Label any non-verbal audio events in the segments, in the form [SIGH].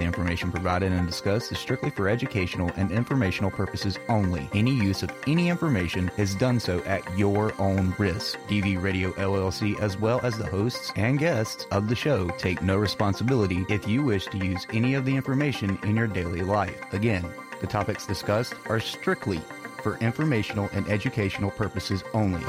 The information provided and discussed is strictly for educational and informational purposes only. Any use of any information is done so at your own risk. DV Radio LLC, as well as the hosts and guests of the show, take no responsibility if you wish to use any of the information in your daily life. Again, the topics discussed are strictly for informational and educational purposes only.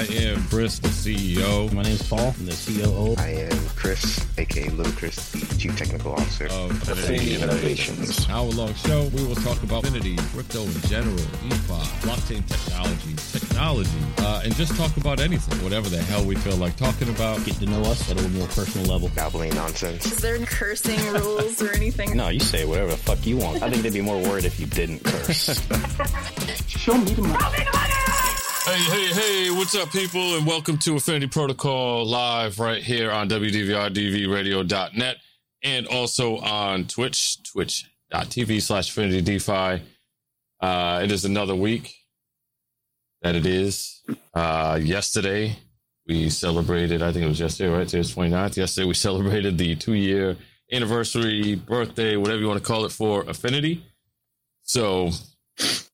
I am Chris, the CEO My name is Paul. I'm the COO. I am Chris, aka Little Chris, the Chief Technical Officer. of Affinity Affinity Innovations. Hour long show. We will talk about Affinity, crypto in general, DeFi, blockchain technology, technology, uh, and just talk about anything, whatever the hell we feel like talking about. Get to know us at a more personal level. Gobbling nonsense. Is there cursing rules or anything? No, you say whatever the fuck you want. I think they'd be more worried if you didn't curse. [LAUGHS] Hey, hey, hey, what's up, people? And welcome to Affinity Protocol live right here on WDVRDVRadio.net and also on Twitch, twitch.tv slash Affinity DeFi. Uh, it is another week that it is. Uh, yesterday, we celebrated, I think it was yesterday, right? Today's 29th. Yesterday, we celebrated the two year anniversary, birthday, whatever you want to call it, for Affinity. So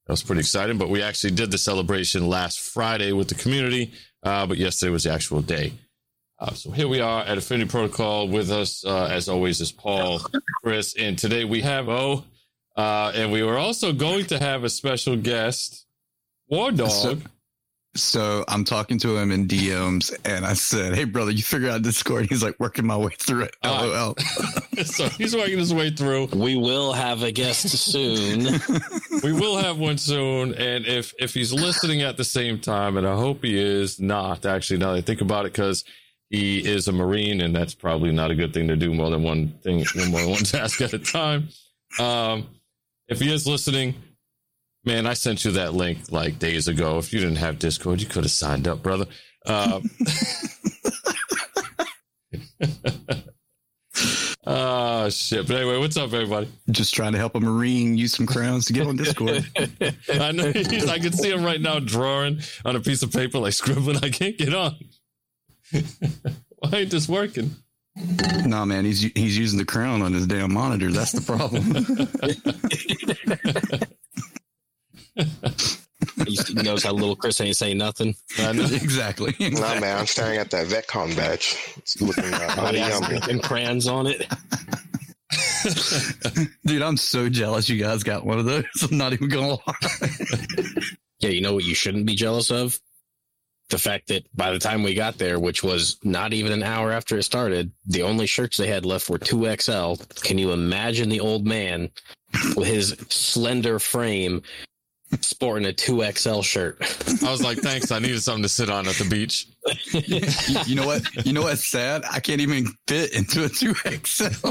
that was pretty exciting. But we actually did the celebration last Friday with the community, uh, but yesterday was the actual day. Uh, so here we are at Affinity Protocol with us, uh, as always, is Paul, Chris, and today we have Bo, uh, and we were also going to have a special guest, WarDawg. So- So I'm talking to him in DMs, and I said, "Hey, brother, you figure out Discord?" He's like, "Working my way through it." Uh, LOL. [LAUGHS] so he's working his way through. We will have a guest soon. [LAUGHS] we will have one soon and if if he's listening at the same time and i hope he is not actually now that i think about it because he is a marine and that's probably not a good thing to do more than one thing one more than one [LAUGHS] task at a time um if he is listening man i sent you that link like days ago if you didn't have discord you could have signed up brother uh, [LAUGHS] Oh shit! But anyway, what's up, everybody? Just trying to help a Marine use some crowns to get on Discord. [LAUGHS] I know he's, I can see him right now drawing on a piece of paper, like scribbling. I can't get on. [LAUGHS] Why ain't this working? nah, man, he's he's using the crown on his damn monitor. That's the problem. He knows how little Chris ain't saying nothing. I know. [LAUGHS] exactly. Nah, man, I'm staring at that VetCon badge. It's looking uh, mighty yummy. And crayons on it. [LAUGHS] Dude, I'm so jealous you guys got one of those. I'm not even gonna lie. [LAUGHS] Yeah, you know what you shouldn't be jealous of? The fact that by the time we got there, which was not even an hour after it started, the only shirts they had left were 2XL. Can you imagine the old man with his slender frame sporting a 2XL shirt? I was like, thanks. I needed something to sit on at the beach. you, you know what? You know what's sad? I can't even fit into a two XL.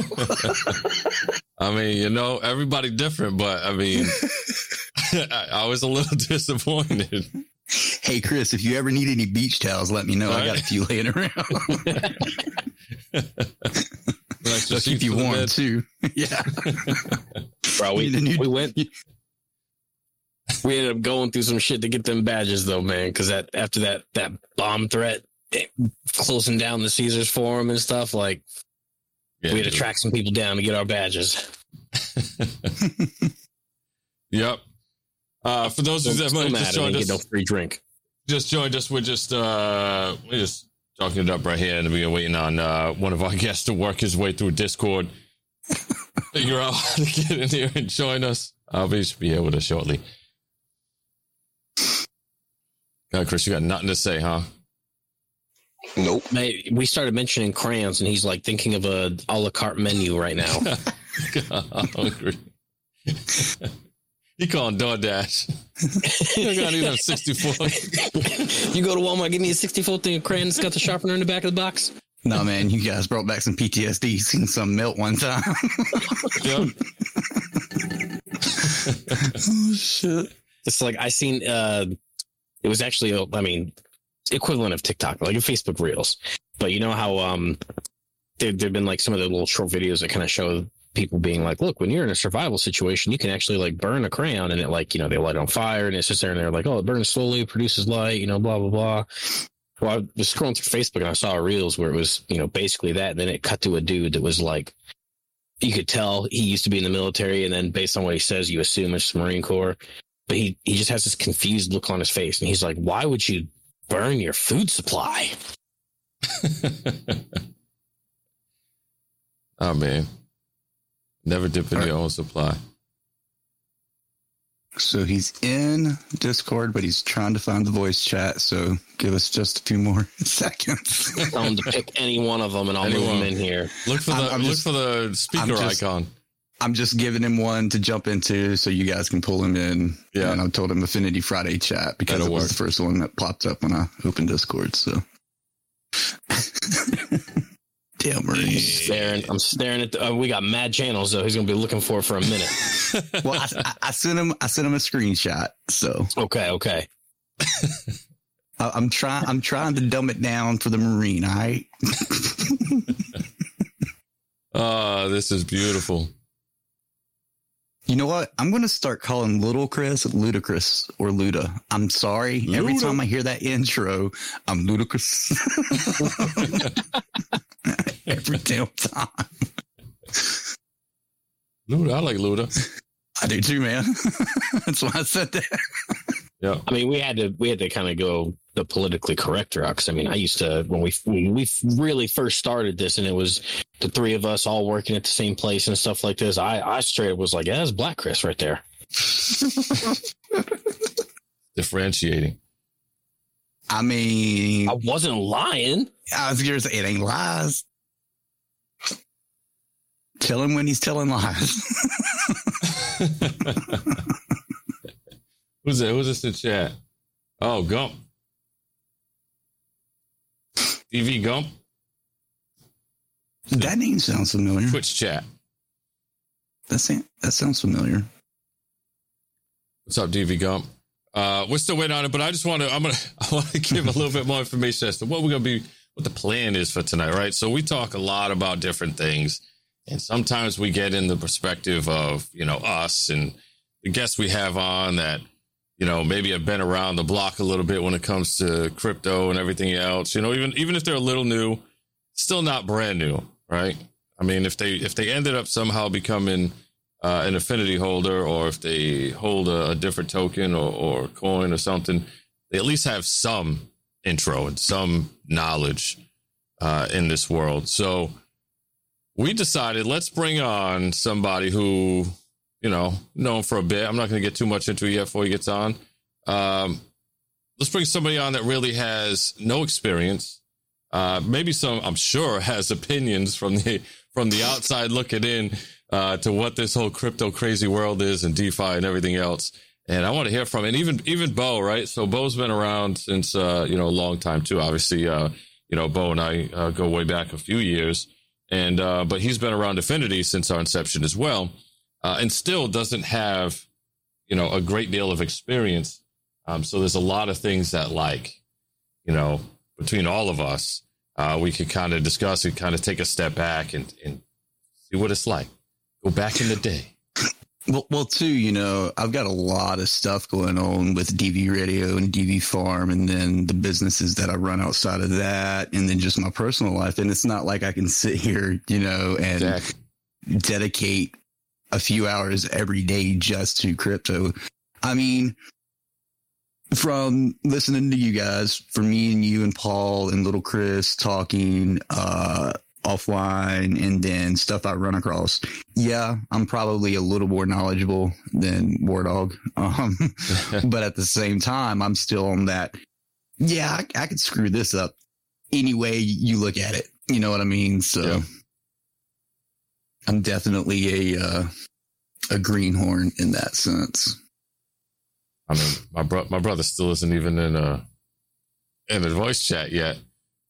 I mean, you know, everybody different, but I mean, [LAUGHS] I, I was a little [LAUGHS] disappointed. hey, Chris, if you ever need any beach towels, let me know. I got a few laying around. [LAUGHS] Nice They'll keep sheets you for the warm too. yeah. Bro, we, Need new- we went. We ended up going through some shit to get them badges, though, man. Because that after that that bomb threat, eh, closing down the Caesars Forum and stuff, like Yeah, we had to dude. track some people down to get our badges. [LAUGHS] Yep. Uh, for those of you that might have just joined get us, no free drink. just joined us. We're just uh, we're just talking it up right here, and we're waiting on uh, one of our [LAUGHS] guests to work his way through Discord, [LAUGHS] figure out how to get in here and join us. Uh, but he should be here with us shortly. God, Chris, you got nothing to say, huh? Nope. Mate, we started mentioning crayons, and he's like thinking of a a la carte menu right now. [LAUGHS] I'm hungry. he calling DoorDash. [LAUGHS] you got even a 64. you go to Walmart, give me a 64 thing of crayons. It's got the sharpener in the back of the box. No, man, you guys brought back some PTSD. Seen some melt one time. [LAUGHS] Yep. oh shit! It's like I seen. uh It was actually, uh, I mean, equivalent of TikTok, like Facebook Reels. But you know how um there there've been like some of the little short videos that kind of show people being like, look, when you're in a survival situation, you can actually like burn a crayon and it like, you know, they light on fire and it's just there and they're like, oh, it burns slowly, produces light, you know, blah, blah, blah. Well, I was scrolling through Facebook and I saw reels where it was, you know, basically that. And then it cut to a dude that was like, you could tell he used to be in the military. And then based on what he says, you assume it's Marine Corps. But he, he just has this confused look on his face. And he's like, why would you burn your food supply? [LAUGHS] oh man. Never dip in your own supply. So he's in Discord, but he's trying to find the voice chat. So give us just a few more [LAUGHS] seconds. Tell him to pick any one of them, and I'll Anyone. move him in here. Look for the I'm- I'm look just- for the speaker I'm just- icon. I'm just giving him one to jump into so you guys can pull him in. Yeah. And I told him Affinity Friday chat because That'll it was work. the first one that popped up when I opened Discord. So. [LAUGHS] Damn, Marie. Staring, I'm staring at. The, uh, we got mad channels though. He's gonna be looking for it for a minute. [LAUGHS] Well, I, I, I sent him. I sent him a screenshot. So Okay, okay. [LAUGHS] I, I'm trying. I'm trying to dumb it down for the Marine. All right. Ah, this is beautiful. You know what? I'm going to start calling Little Chris Ludacris or Luda. I'm sorry. Every time I hear that intro, I'm ludicrous. [LAUGHS] Every damn time. Luda, I like Luda. I do too, man. [LAUGHS] That's why I said that. [LAUGHS] Yeah. I mean, we had to we had to kind of go the politically correct route. 'cause, I mean, I used to when we when we really first started this, and it was the three of us all working at the same place and stuff like this. I I straight up was like, yeah, that's Black Chris right there. [LAUGHS] Differentiating. I mean, I wasn't lying. I was going to say it ain't lies. Tell him when he's telling lies. [LAUGHS] [LAUGHS] Who's that? Who's this in chat? Oh, Gump. DV Gump, that name sounds familiar. Twitch chat. That, sa- that sounds familiar. What's up, DV Gump? Uh, we're still waiting on it, but I just want to. I'm gonna. [LAUGHS] I want to give a little bit more information as to what we're gonna be, what the plan is for tonight, right? So we talk a lot about different things, and sometimes we get in the perspective of you know us and the guests we have on that you know maybe have been around the block a little bit when it comes to crypto and everything else. You know, even even if they're a little new, still not brand new, right? I mean, if they if they ended up somehow becoming uh, an affinity holder, or if they hold a, a different token or, or coin or something, they at least have some intro and some knowledge uh, in this world. So we decided let's bring on somebody who, you know, known for a bit. I'm not going to get too much into it yet before he gets on. Um, let's bring somebody on that really has no experience. Uh, maybe some, I'm sure, has opinions from the from the outside looking in uh, to what this whole crypto crazy world is and DeFi and everything else. And I want to hear from and even even Bo, right? So Bo's been around since uh, you know a long time too. Obviously, uh, you know Bo and I uh, go way back a few years, and uh, but he's been around Affinity since our inception as well, uh, and still doesn't have you know a great deal of experience. Um, so there's a lot of things that like you know between all of us, uh, we could kind of discuss and kind of take a step back and, and see what it's like. Go back in the day. [LAUGHS] Well, well, too, you know, I've got a lot of stuff going on with DV Radio and DV Farm, and then the businesses that I run outside of that, and then just my personal life. And it's not like I can sit here, you know, and Exactly. dedicate a few hours every day just to crypto. I mean, from listening to you guys, from me and you and Paul and little Chris talking uh, offline and then stuff I run across, yeah, I'm probably a little more knowledgeable than WarDawg. Um, [LAUGHS] but at the same time, I'm still on that. Yeah, I, I could screw this up any way you look at it. You know what I mean? So Yeah. I'm definitely a uh, a greenhorn in that sense. I mean, my bro- my brother still isn't even in a in the voice chat yet.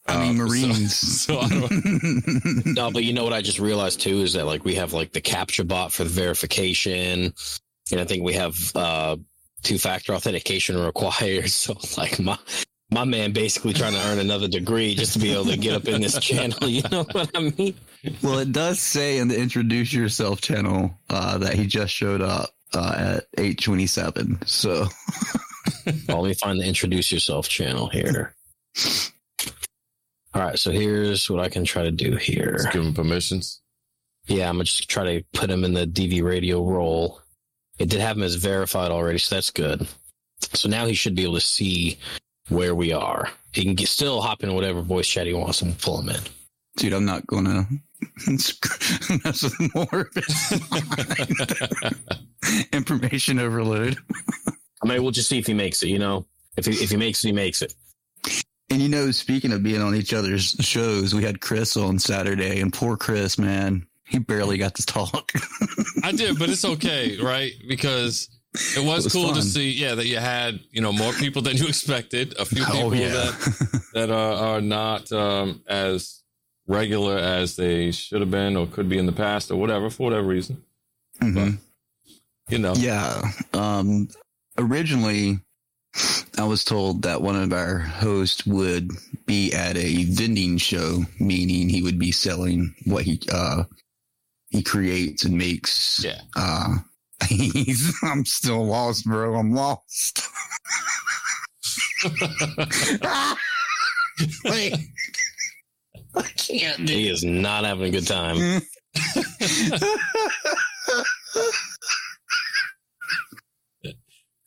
I mean, so- Marines. [LAUGHS] So, I don't, [LAUGHS] No, but you know what I just realized too is that like we have like the captcha bot for the verification, and I think we have uh two factor authentication required. [LAUGHS] So like my my man basically trying to earn another degree just to be able to get up in this channel. You know what I mean? Well, it does say in the introduce yourself channel uh, that he just showed up uh, at eight twenty seven. So [LAUGHS] Well, let me find the introduce yourself channel here. All right, so here's what I can try to do here. Let's give him permissions. Yeah, I'm gonna just try to put him in the DV radio role. It did have him as verified already, so that's good. So now he should be able to see where we are. He can get, still hop in whatever voice chat he wants and pull him in. Dude, I'm not gonna [LAUGHS] mess with more. [LAUGHS] Information overload. I mean, we'll just see if he makes it. You know, if he if he makes it, he makes it. And you know, speaking of being on each other's shows, we had Chris on Saturday, and poor Chris, man, he barely got to talk. I did, but it's okay, right? Because it was, was cool to see, yeah, that you had, you know, more people than you [LAUGHS] expected. A few Oh, people yeah. that that are, are not um, as regular as they should have been or could be in the past or whatever for whatever reason. Mhm. You know, Yeah. Um, originally, I was told that one of our hosts would be at a vending show, meaning he would be selling what he uh, he creates and makes. yeah. Uh, he's, [LAUGHS] I'm still lost, bro. I'm lost. [LAUGHS] [LAUGHS] Wait. I can't. He is not having a good time.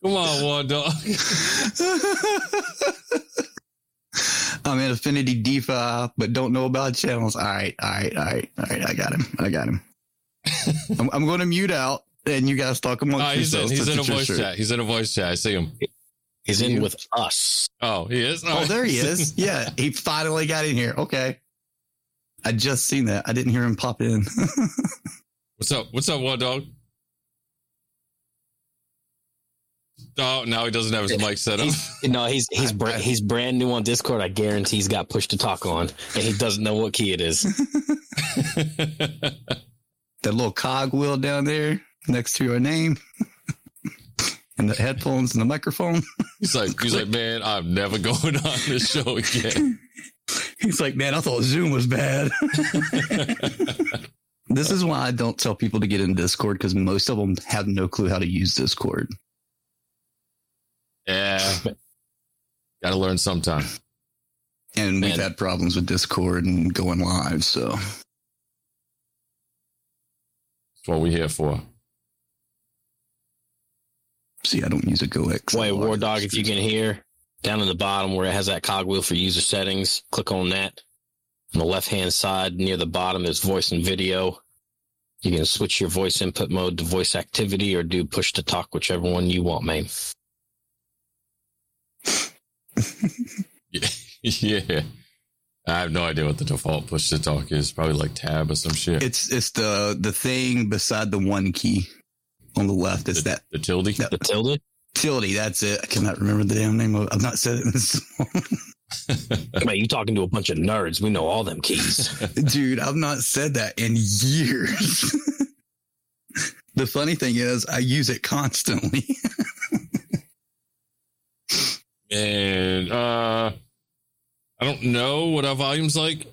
Come on, WarDawg. I'm in Affinity DeFi, but don't know about channels. All right, all right, all right, all right. I got him. I got him. [LAUGHS] I'm, I'm going to mute out, and you guys talk amongst Oh, he's in, yourselves. he's in a voice shirt. chat. He's in a voice chat. I see him. He's in with us. Oh, he is. All Oh, right. there he is. [LAUGHS] Yeah, he finally got in here. Okay. I just seen that. I didn't hear him pop in. [LAUGHS] What's up? What's up, WarDawg? Oh, now he doesn't have his mic set up. He's, no, he's he's bra- [LAUGHS] he's brand new on Discord. I guarantee he's got push to talk on, and he doesn't know what key it is. [LAUGHS] that little cog wheel down there next to your name, and the headphones and the microphone. he's like, he's like, man, I'm never going on this show again. [LAUGHS] He's like, man, I thought Zoom was bad. [LAUGHS] this is why I don't tell people to get in Discord because most of them have no clue how to use Discord. yeah, got to learn sometime. And we've had problems with Discord and going live. So That's what we're here for. see, I don't use a GoX. Wait, WarDawg, if you can hear down in the bottom where it has that cogwheel for user settings, click on that. On the left hand side near the bottom is voice and video. You can switch your voice input mode to voice activity or do push to talk, whichever one you want, man. [LAUGHS] yeah. I have no idea what the default push to talk is. Probably like tab or some shit. It's it's the the thing beside the one key on the left. It's the, that the tilde. that The tilde? Tilde. That's it. I cannot remember the damn name of. it. I've not said it in this long. [LAUGHS] Man, you talking to a bunch of nerds. We know all them keys. [LAUGHS] Dude, I've not said that in years. [LAUGHS] the funny thing is, I use it constantly. and uh, I don't know what our volume's like,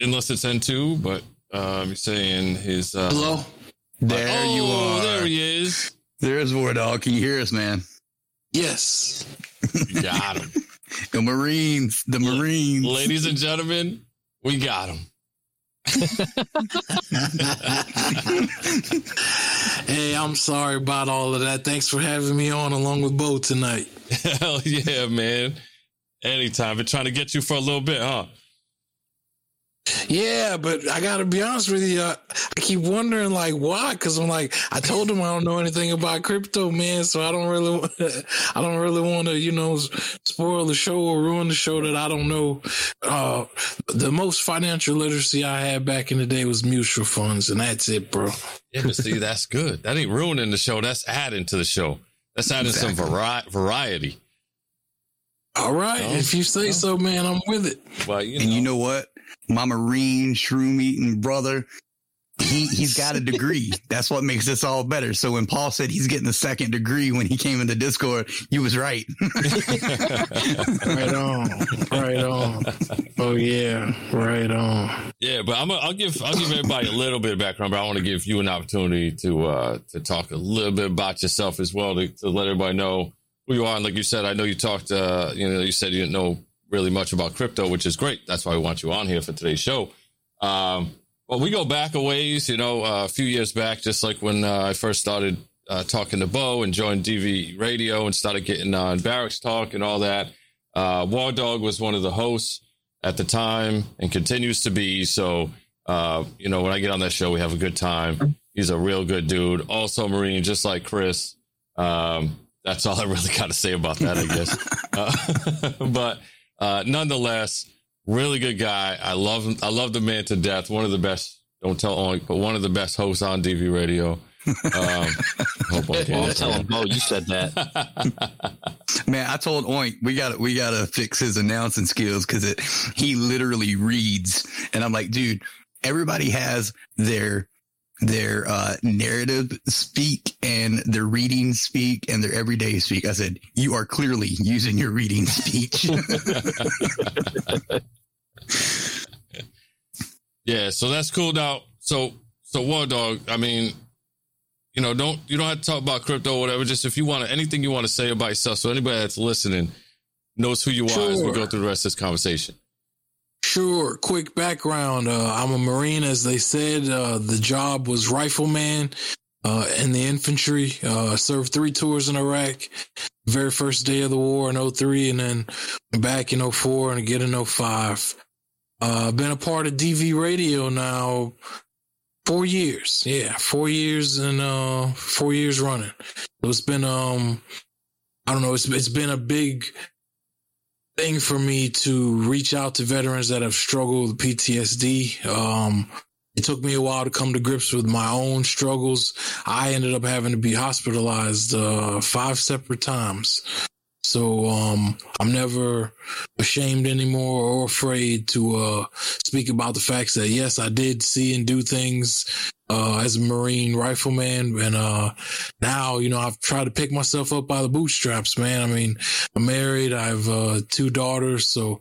unless it's N2. But um, you're saying his. Uh, Hello? there oh, you are. There he is. There's WarDawg. Can you hear us, man? Yes. Got him, [LAUGHS] The Marines. The Marines. ladies and gentlemen. We got him. [LAUGHS] hey, I'm sorry about all of that. Thanks for having me on along with Bo tonight. [LAUGHS] Hell yeah, man. Anytime. Been trying to get you for a little bit, huh? Yeah, but I gotta be honest with you. I, I keep wondering like why, because I'm like I told him I don't know anything about crypto, man. So I don't really, [LAUGHS] I don't really want to, you know, spoil the show or ruin the show that I don't know. Uh, the most financial literacy I had back in the day was mutual funds, and that's it, bro. Yeah, but see, that's good. That ain't ruining the show. That's adding to the show. That's adding some vari- variety. All right, No, if you say no. so, man, I'm with it. Well, you know, And you know what? My Marine shroom eating brother he he's got a degree. [LAUGHS] That's what makes this all better. So when Paul said he's getting a second degree when he came into Discord, you was right. [LAUGHS] right on, right on. Oh yeah, right on. Yeah, but I'm. A, I'll give. I'll give everybody a little bit of background, but I want to give you an opportunity to uh to talk a little bit about yourself as well to, to let everybody know who you are. And like you said, I know you talked. uh You know, you said you didn't know really much about crypto, which is great. That's why we want you on here for today's show. Um, well, we go back a ways, you know, uh, a few years back, just like when uh, I first started uh, talking to Bo and joined DV Radio and started getting on Barracks Talk and all that. Uh, WarDawg was one of the hosts at the time and continues to be. So, uh, you know, when I get on that show, we have a good time. He's a real good dude. Also, Marine, just like Chris. Um, that's all I really [LAUGHS] got to say about that, I guess. [LAUGHS] Uh, [LAUGHS] but uh, nonetheless, really good guy. I love him. I love the man to death. One of the best. Don't tell Oink, but one of the best hosts on DV Radio. Um, [LAUGHS] hope I'm getting I'll tell him, Bo, you said that. [LAUGHS] Man, I told Oink we got to we got to fix his announcing skills because it he literally reads, and I'm like, dude, everybody has their their uh, narrative speak and their reading speak and their everyday speak. I said, you are clearly using your reading speech. [LAUGHS] Yeah, so that's cool. Now, so so WarDawg. I mean, you know, don't you don't have to talk about crypto or whatever. Just if you want to, anything you want to say about yourself, so anybody that's listening knows who you are as we go through the rest of this conversation. Sure. Quick background. Uh, I'm a Marine, as they said. Uh, the job was rifleman uh, in the infantry. Uh, served three tours in Iraq. Very first day of the war in 03 and then back in 04 and again in 05. Uh, been a part of DV Radio now four years. Yeah, four years and uh, four years running. So it's been um, I don't know. It's it's been a big thing for me to reach out to veterans that have struggled with PTSD. Um, it took me a while to come to grips with my own struggles. I ended up having to be hospitalized uh, five separate times. So um, I'm never ashamed anymore or afraid to uh, speak about the facts that yes, I did see and do things uh, as a Marine rifleman, and uh, now you know I've tried to pick myself up by the bootstraps, man. I mean, I'm married, I have uh, two daughters, so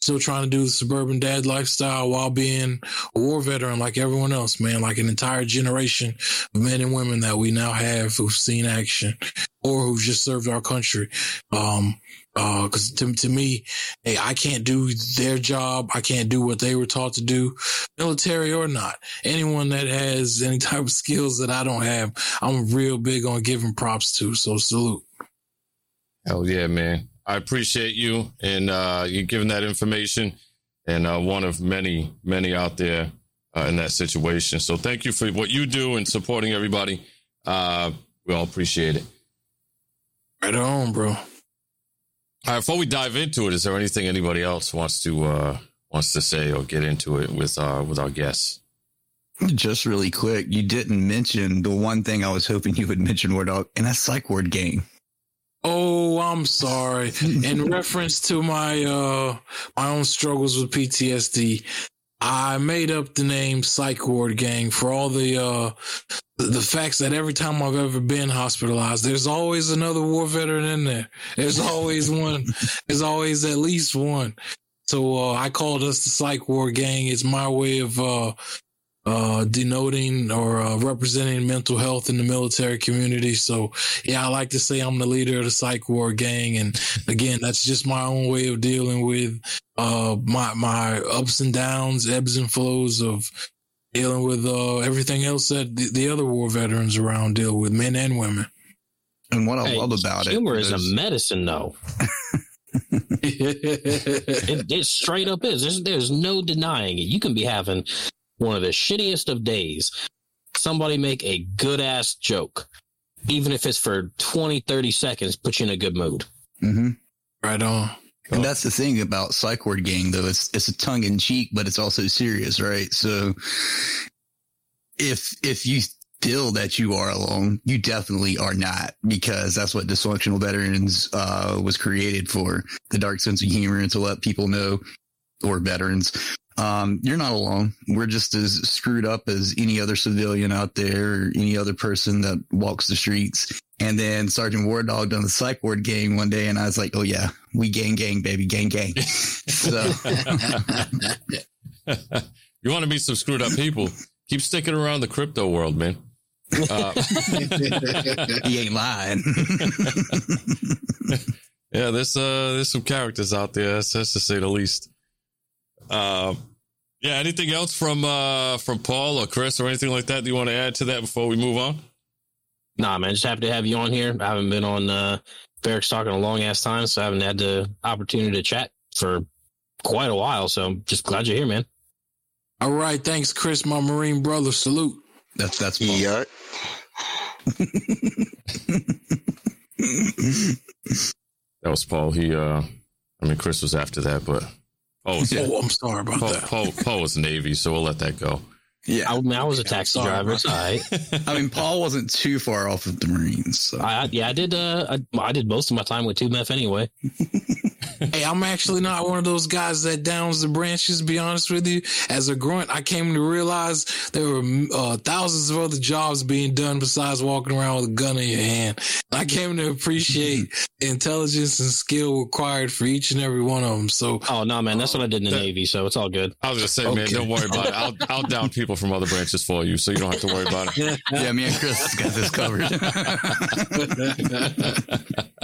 still trying to do the suburban dad lifestyle while being a war veteran like everyone else, man. Like an entire generation of men and women that we now have who've seen action or who've just served our country. Um, uh, cause to, to me, hey, I can't do their job. I can't do what they were taught to do, military or not. Anyone that has any [LAUGHS] type of skills that I don't have, I'm real big on giving props to. So salute. Hell yeah, man! I appreciate you and uh, you giving that information, and uh, one of many, many out there uh, in that situation. So thank you for what you do and supporting everybody. Uh, we all appreciate it. Right on, bro. All right, before we dive into it, is there anything anybody else wants to uh, wants to say or get into it with uh, with our guests? Just really quick, you didn't mention the one thing I was hoping you would mention, WarDawg, and that's Psych Ward Gang. Oh, I'm sorry. [LAUGHS] In reference to my uh my own struggles with PTSD, I made up the name Psych Ward Gang for all the uh the- facts that every time I've ever been hospitalized, there's always another war veteran in there. There's always one. There's always at least one. So uh, I called us the Psych Ward Gang. It's my way of uh uh, denoting or uh, representing mental health in the military community. So, yeah, I like to say I'm the leader of the Psych Ward Gang, and again, that's just my own way of dealing with uh, my my ups and downs, ebbs and flows of dealing with uh, everything else that the, the other war veterans around deal with, men and women. And what I Hey, love about it, humor is is- a medicine, though. [LAUGHS] It, it straight up is. There's, there's no denying it. You can be having one of the shittiest of days. Somebody make a good ass joke, even if it's for 20, 30 seconds, put you in a good mood. Mhm. right on. And that's the thing about Psych Ward Gang, though. It's it's a tongue in cheek, but it's also serious, right? So if if you feel that you are alone, you definitely are not, because that's what dysfunctional veterans uh, was created for. The dark sense of humor and to let people know, or veterans, um, you're not alone. We're just as screwed up as any other civilian out there or any other person that walks the streets. And then Sergeant WarDawg done the psych ward game one day, and I was like, "Oh yeah, we gang gang baby, gang gang." [LAUGHS] so you want to meet some screwed up people? Keep sticking around the crypto world, man. Uh, [LAUGHS] [LAUGHS] he ain't lying. yeah, there's uh there's some characters out there. That's, that's to say the least. Uh, yeah. Anything else from uh from Paul or Chris or anything like that? Do you want to add to that before we move on? Nah, man, just happy to have you on here. I haven't been on uh Barracks Talk in a long ass time, so I haven't had the opportunity to chat for quite a while. So I'm just glad you're here, man. All right, thanks, Chris, my Marine brother. Salute. That's that's Paul. Yeah. [LAUGHS] That was Paul. He uh I mean Chris was after that, but Paul was, Oh, I'm sorry about Paul, that. Paul, Paul was Navy, so we'll let that go. Yeah, I, I mean, I was a taxi sorry driver. about It's all right. I mean, Paul wasn't too far off of the Marines. So. I, I- yeah, I did. Uh, I, I did most of my time with two MEF anyway. [LAUGHS] [LAUGHS] Hey, I'm actually not one of those guys that downs the branches. Be honest with you, as a grunt, I came to realize there were uh, thousands of other jobs being done besides walking around with a gun in your hand. I came to appreciate the intelligence and skill required for each and every one of them. So, Oh no, man, that's what I did in the That- Navy, so it's all good. I was gonna say, man, don't worry about it. I'll I'll down [LAUGHS] people from other branches for you, so you don't have to worry about it. [LAUGHS] yeah, me and Chris got this covered.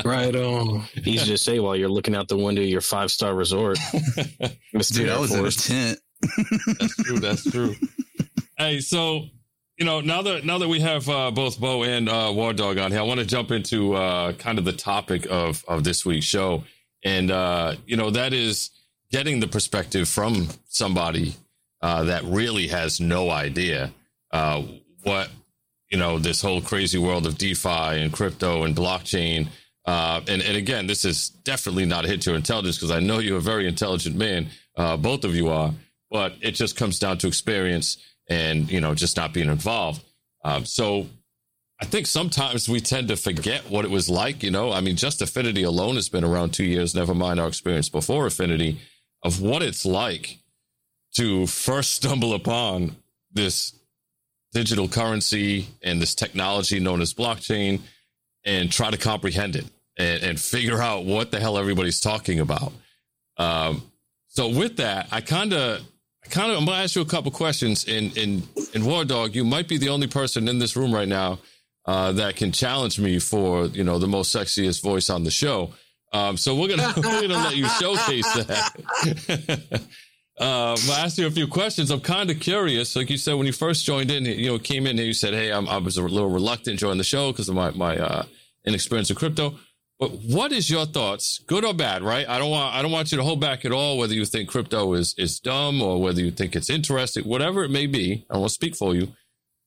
right on. Easy to say while you're looking out the window of your five star resort. [LAUGHS] Dude, I was in a tent. That's true. That's true. [LAUGHS] hey, so you know now that now that we have uh, both Bo and uh, WarDawg on here, I want to jump into uh, kind of the topic of of this week's show, and uh, you know that is getting the perspective from somebody uh, that really has no idea uh, what you know this whole crazy world of DeFi and crypto and blockchain. Uh, and, and again, this is definitely not a hit to your intelligence because I know you're a very intelligent man. Uh, both of you are, but it just comes down to experience and, you know, just not being involved. Um, so I think sometimes we tend to forget what it was like. You know, I mean, just Affinity alone has been around two years, never mind our experience before Affinity of what it's like to first stumble upon this digital currency and this technology known as blockchain and try to comprehend it and, and figure out what the hell everybody's talking about. Um, so with that, I kind of, I kind of, I'm gonna ask you a couple questions. In in in WarDawg, you might be the only person in this room right now uh, that can challenge me for you know the most sexiest voice on the show. Um, so we're gonna [LAUGHS] we're gonna let you showcase that. Uh, I asked you a few questions. I'm kind of curious. Like you said, when you first joined in, you know, came in and you said, "Hey, I'm, I was a little reluctant joining the show because of my my uh, inexperience in crypto." But what is your thoughts, good or bad? Right? I don't want I don't want you to hold back at all whether you think crypto is is dumb or whether you think it's interesting, whatever it may be. I won't speak for you.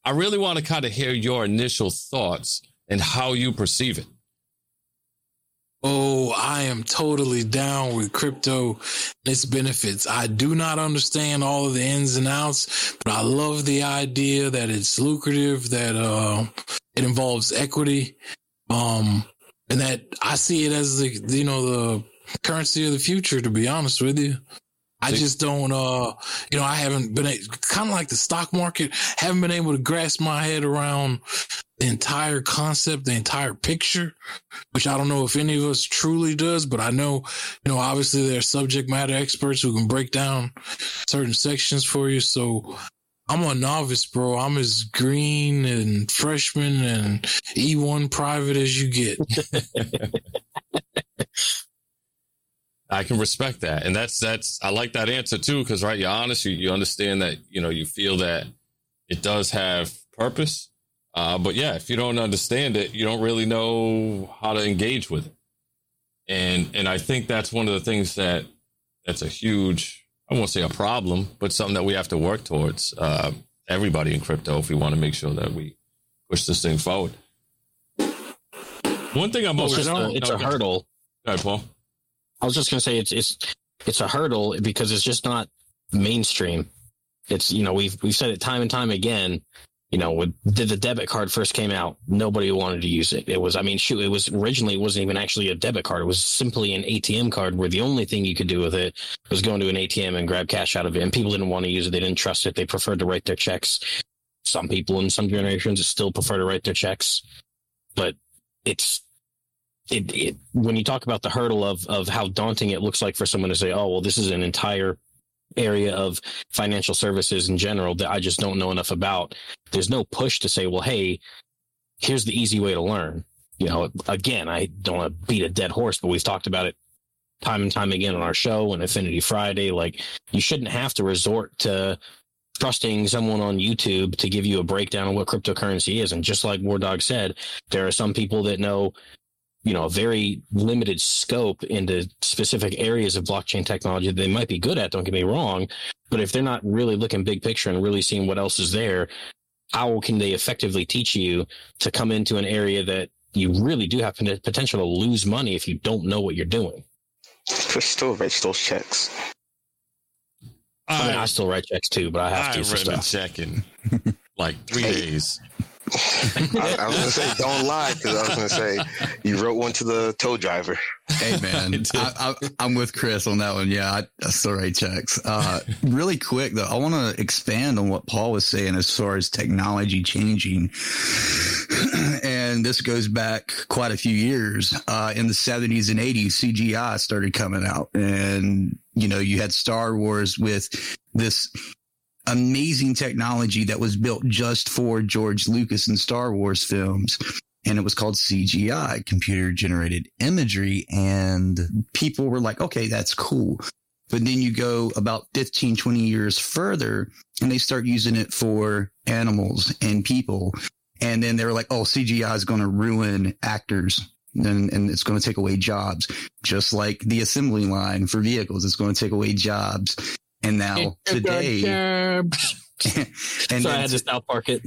I really want to kind of hear your initial thoughts and how you perceive it. Oh, I am totally down with crypto and its benefits. I do not understand all of the ins and outs, but I love the idea that it's lucrative, that uh, it involves equity, um, and that I see it as the you know the currency of the future. To be honest with you, I just don't. Uh, you know, I haven't been kind of like the stock market. Haven't been able to grasp my head around the entire concept, the entire picture which I don't know if any of us truly does, but I know, you know, obviously there are subject matter experts who can break down certain sections for you. So I'm a novice, bro. I'm as green and freshman and E1 private as you get. [LAUGHS] I can respect that. And that's, that's, I like that answer too, because, right, you're honest, you, you understand that, you know, you feel that it does have purpose. Uh, but yeah, if you don't understand it, you don't really know how to engage with it. And, and I think that's one of the things that, that's a huge, I won't say a problem, but something that we have to work towards, uh, everybody in crypto if we want to make sure that we push this thing forward. One thing I'm Well, always, a, it's No, a hurdle. Go ahead, Paul. I was just gonna say it's it's it's a hurdle because it's just not mainstream. It's you know we've we've said it time and time again. You know, when the, debit card first came out, nobody wanted to use it. It was, I mean, shoot, it was originally it wasn't even actually a debit card. It was simply an ATM card where the only thing you could do with it was go into an ATM and grab cash out of it. And people didn't want to use it. They didn't trust it. They preferred to write their checks. Some people in some generations still prefer to write their checks, but it's, it, it, when you talk about the hurdle of, of how daunting it looks like for someone to say, oh, well, this is an entire area of financial services in general that I just don't know enough about. There's no push to say, well, hey, here's the easy way to learn. You know, again, I don't want to beat a dead horse, but we've talked about it time and time again on our show and Affinity Friday. Like, you shouldn't have to resort to trusting someone on YouTube to give you a breakdown of what cryptocurrency is. And just like WarDawg said, there are some people that know you know, a very limited scope into specific areas of blockchain technology that they might be good at. Don't get me wrong, but if they're not really looking big picture and really seeing what else is there, how can they effectively teach you to come into an area that you really do have potential to lose money if you don't know what you're doing? Chris still writes those checks. I, I, mean, I still write checks too, but I have I to. I read a check in like three days. I, I, was gonna say don't lie because I was gonna say you wrote one to the tow driver. Hey man, [LAUGHS] I, am with Chris on that one. Yeah, I, I still write checks. Uh, really quick though, I want to expand on what Paul was saying as far as technology changing, [CLEARS THROAT] and this goes back quite a few years. Uh, in the 70s and 80s, CGI started coming out, and you know you had Star Wars with this amazing technology that was built just for George Lucas and Star Wars films. And it was called CGI, computer generated imagery. And people were like, okay, that's cool. But then you go about 15, 20 years further and they start using it for animals and people. And then they're like, oh, CGI is going to ruin actors and, and it's going to take away jobs, just like the assembly line for vehicles. It's going to take away jobs. And now [LAUGHS] today, [LAUGHS] [LAUGHS] and Sorry, I had to South Park it.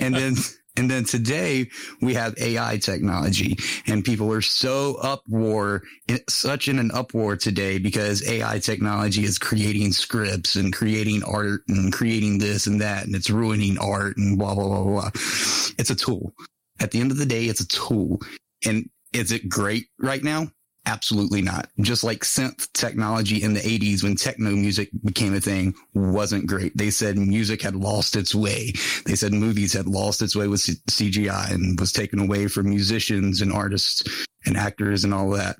and then and then today we have AI technology and people are so uproar, such in an uproar today because AI technology is creating scripts and creating art and creating this and that. And it's ruining art and blah, blah, blah, blah. It's a tool. At the end of the day, it's a tool. And is it great right now? Absolutely not. Just like synth technology in the 80s when techno music became a thing wasn't great. They said music had lost its way. They said movies had lost its way with CGI and was taken away from musicians and artists and actors and all that.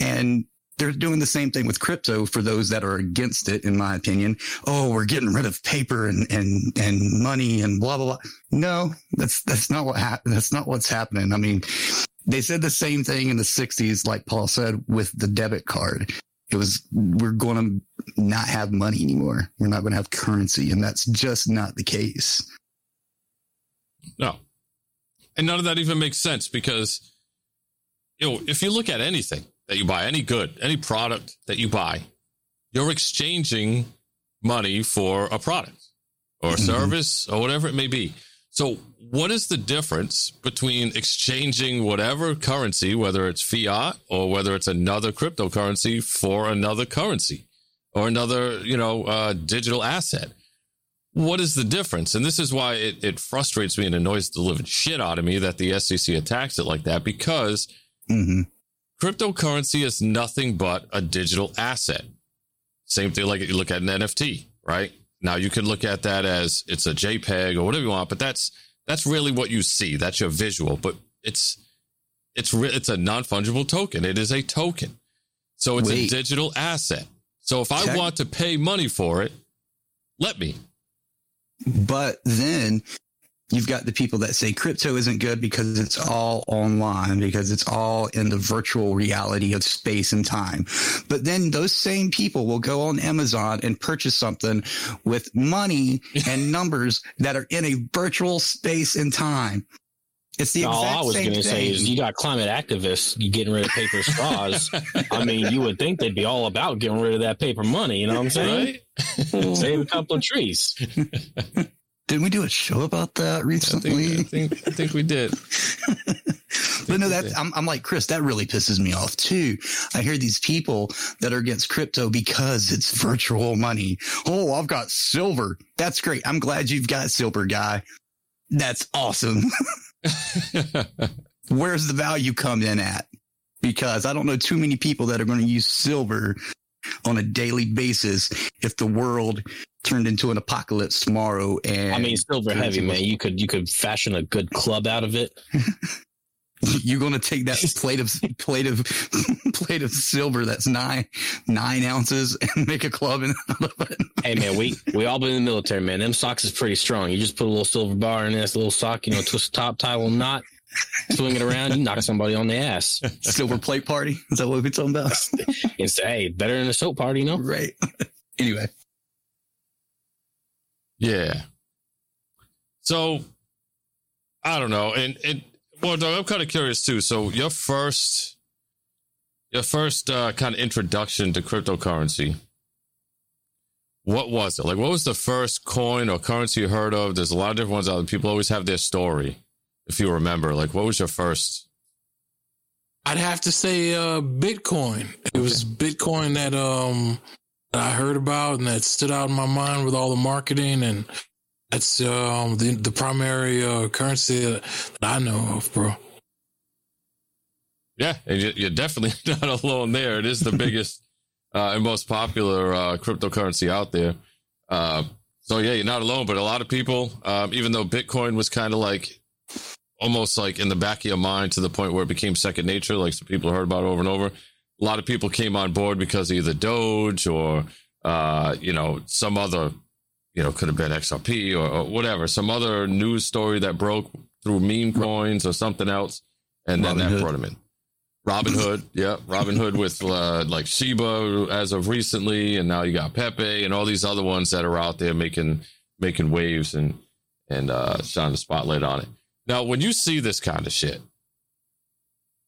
And they're doing the same thing with crypto for those that are against it, in my opinion. Oh, we're getting rid of paper and, and, and money and blah, blah, blah. No, that's, that's not what happened. That's not what's happening. I mean, they said the same thing in the 60s, like Paul said, with the debit card. It was, we're going to not have money anymore. We're not going to have currency. And that's just not the case. No. And none of that even makes sense because, you know, if you look at anything that you buy, any good, any product that you buy, you're exchanging money for a product or a mm-hmm. service or whatever it may be. So, what is the difference between exchanging whatever currency, whether it's fiat or whether it's another cryptocurrency for another currency or another, you know, uh, digital asset? What is the difference? And this is why it, it frustrates me and annoys the living shit out of me that the SEC attacks it like that because mm-hmm. cryptocurrency is nothing but a digital asset. Same thing like you look at an NFT, right? Now you can look at that as it's a JPEG or whatever you want, but that's that's really what you see. That's your visual, but it's it's re- it's a non fungible token. It is a token, so it's Wait. a digital asset. So if I want to pay money for it, let me. But then you've got the people that say crypto isn't good because it's all online, because it's all in the virtual reality of space and time. But then those same people will go on Amazon and purchase something with money [LAUGHS] and numbers that are in a virtual space and time. It's the All I was going to say is you got climate activists you getting rid of paper straws. I mean, you would think they'd be all about getting rid of that paper money. You know what I'm saying? Right? [LAUGHS] Save a couple of trees. [LAUGHS] Didn't we do a show about that recently? I think, I think, I think we did. [LAUGHS] but no, that I'm, I'm like Chris. That really pisses me off too. I hear these people that are against crypto because it's virtual money. Oh, I've got silver. That's great. I'm glad you've got silver, guy. That's awesome. [LAUGHS] Where's the value come in at? Because I don't know too many people that are going to use silver on a daily basis if the world turned into an apocalypse tomorrow. And I mean, silver heavy, man. You could you could fashion a good club out of it. [LAUGHS] You're going to take that plate of plate of [LAUGHS] plate of silver that's nine nine ounces and make a club in [LAUGHS] it. Hey man, we we all been in the military, man. Them socks is pretty strong. You just put a little silver bar in this little sock, you know, twist the top, tie little knot, swing it around, you knock somebody on the ass. Silver plate party. Is that what we're talking about? [LAUGHS] And say, hey, better than a soap party, you know? right. [LAUGHS] anyway, Yeah. So I don't know. And and well, Doug, I'm kind of curious too. So your first your first uh, kind of introduction to cryptocurrency, what was it? Like what was the first coin or currency you heard of? There's a lot of different ones out there. People always have their story, if you remember. Like what was your first I'd have to say uh, Bitcoin. It was Bitcoin that um that I heard about and that stood out in my mind with all the marketing and that's um the the primary uh, currency that, I know of, bro. Yeah, and you- you're definitely [LAUGHS] not alone there. It is the biggest [LAUGHS] uh, and most popular uh, cryptocurrency out there. Uh, so yeah, you're not alone. But a lot of people, um, even though Bitcoin was kind of like almost like in the back of your mind to the point where it became second nature, like some people heard about it over and over. A lot of people came on board because of either Doge or uh, you know some other, you know, could have been XRP or, or whatever, some other news story that broke through meme coins or something else, and then that Robinhood. brought them in. Robinhood, yeah, Robinhood with uh, like Shiba as of recently, and now you got Pepe and all these other ones that are out there making making waves and and uh, shining the spotlight on it. Now, when you see this kind of shit,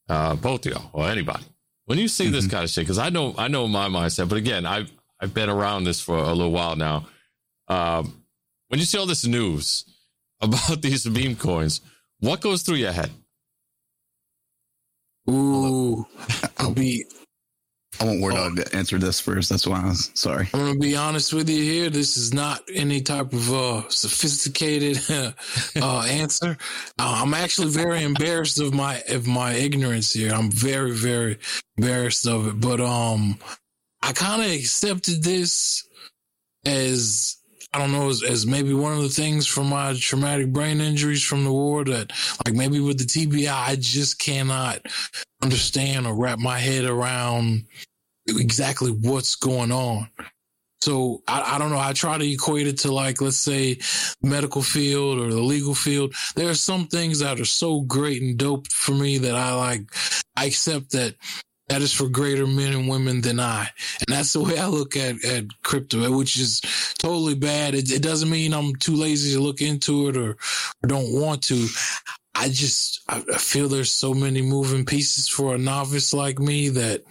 uh, both of y'all or anybody, when you see this kind of shit, because I know I know my mindset, but again, I've I've been around this for a little while now. Um, when you see all this news [LAUGHS] about these meme coins, what goes through your head? Ooh, I'll be I want WarDawg to answer this first. That's why I was sorry. I'm gonna be honest with you here. This is not any type of uh, sophisticated [LAUGHS] uh, answer. Uh, I'm actually very embarrassed of my of my ignorance here. I'm very very embarrassed of it. But um, I kind of accepted this as I don't know as, as maybe one of the things from my traumatic brain injuries from the war that like maybe with the TBI I just cannot understand or wrap my head around exactly what's going on. So I, I don't know. I try to equate it to like, let's say medical field or the legal field. There are some things that are so great and dope for me that I like, I accept that that is for greater men and women than I. And that's the way I look at, at crypto, which is totally bad. It, it doesn't mean I'm too lazy to look into it or, or don't want to. I just, I, I feel there's so many moving pieces for a novice like me that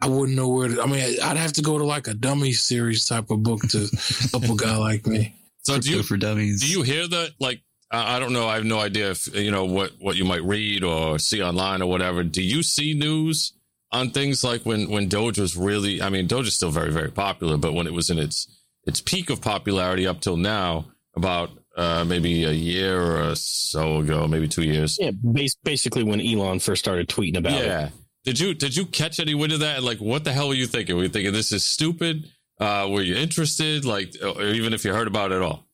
I wouldn't know where to. I mean, I'd have to go to like a dummy series type of book to help a guy like me. So do you for dummies. do you hear that? Like, I I don't know. I have no idea if you know what what you might read or see online or whatever. Do you see news on things like when when Doge was really? I mean, Doge is still very very popular, but when it was in its its peak of popularity up till now, about uh, maybe a year or so ago, maybe two years. Yeah, basically when Elon first started tweeting about it. Did you did you catch any wind of that? Like, what the hell were you thinking? Were you thinking this is stupid? Uh, were you interested? Like, or even if you heard about it at all?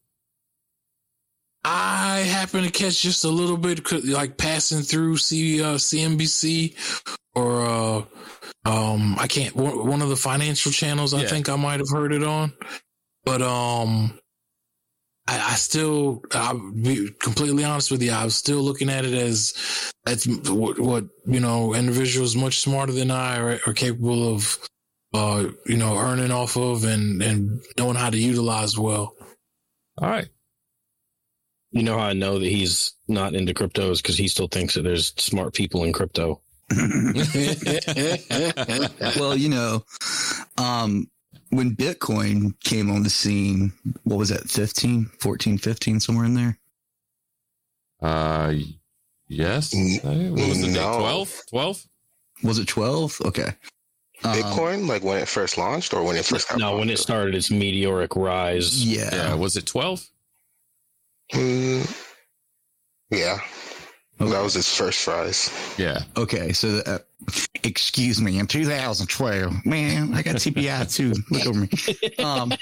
I happened to catch just a little bit, like passing through C, uh, CNBC or uh, um, I can't one one of the financial channels. I Yeah. think I might have heard it on, but um, I, I still, I'll be completely honest with you. I was still looking at it as that's what, what you know, individuals much smarter than I are, are capable of, uh, you know, earning off of and and knowing how to utilize well. All right. You know how I know that he's not into cryptos because he still thinks that there's smart people in crypto. [LAUGHS] [LAUGHS] well, you know, um, when Bitcoin came on the scene, what was that, 15, 14, 15, somewhere in there? Uh, yes. What was the date? No. 12? 12? Was it 12? Okay. Um, Bitcoin, like when it first launched or when it first got No, when it started its meteoric rise. Yeah. Yeah. Was it 12? Mm, Yeah. That was his first fries. Yeah. Okay, so uh, excuse me, in 2012, man, I got TBI too. Look over me. Um,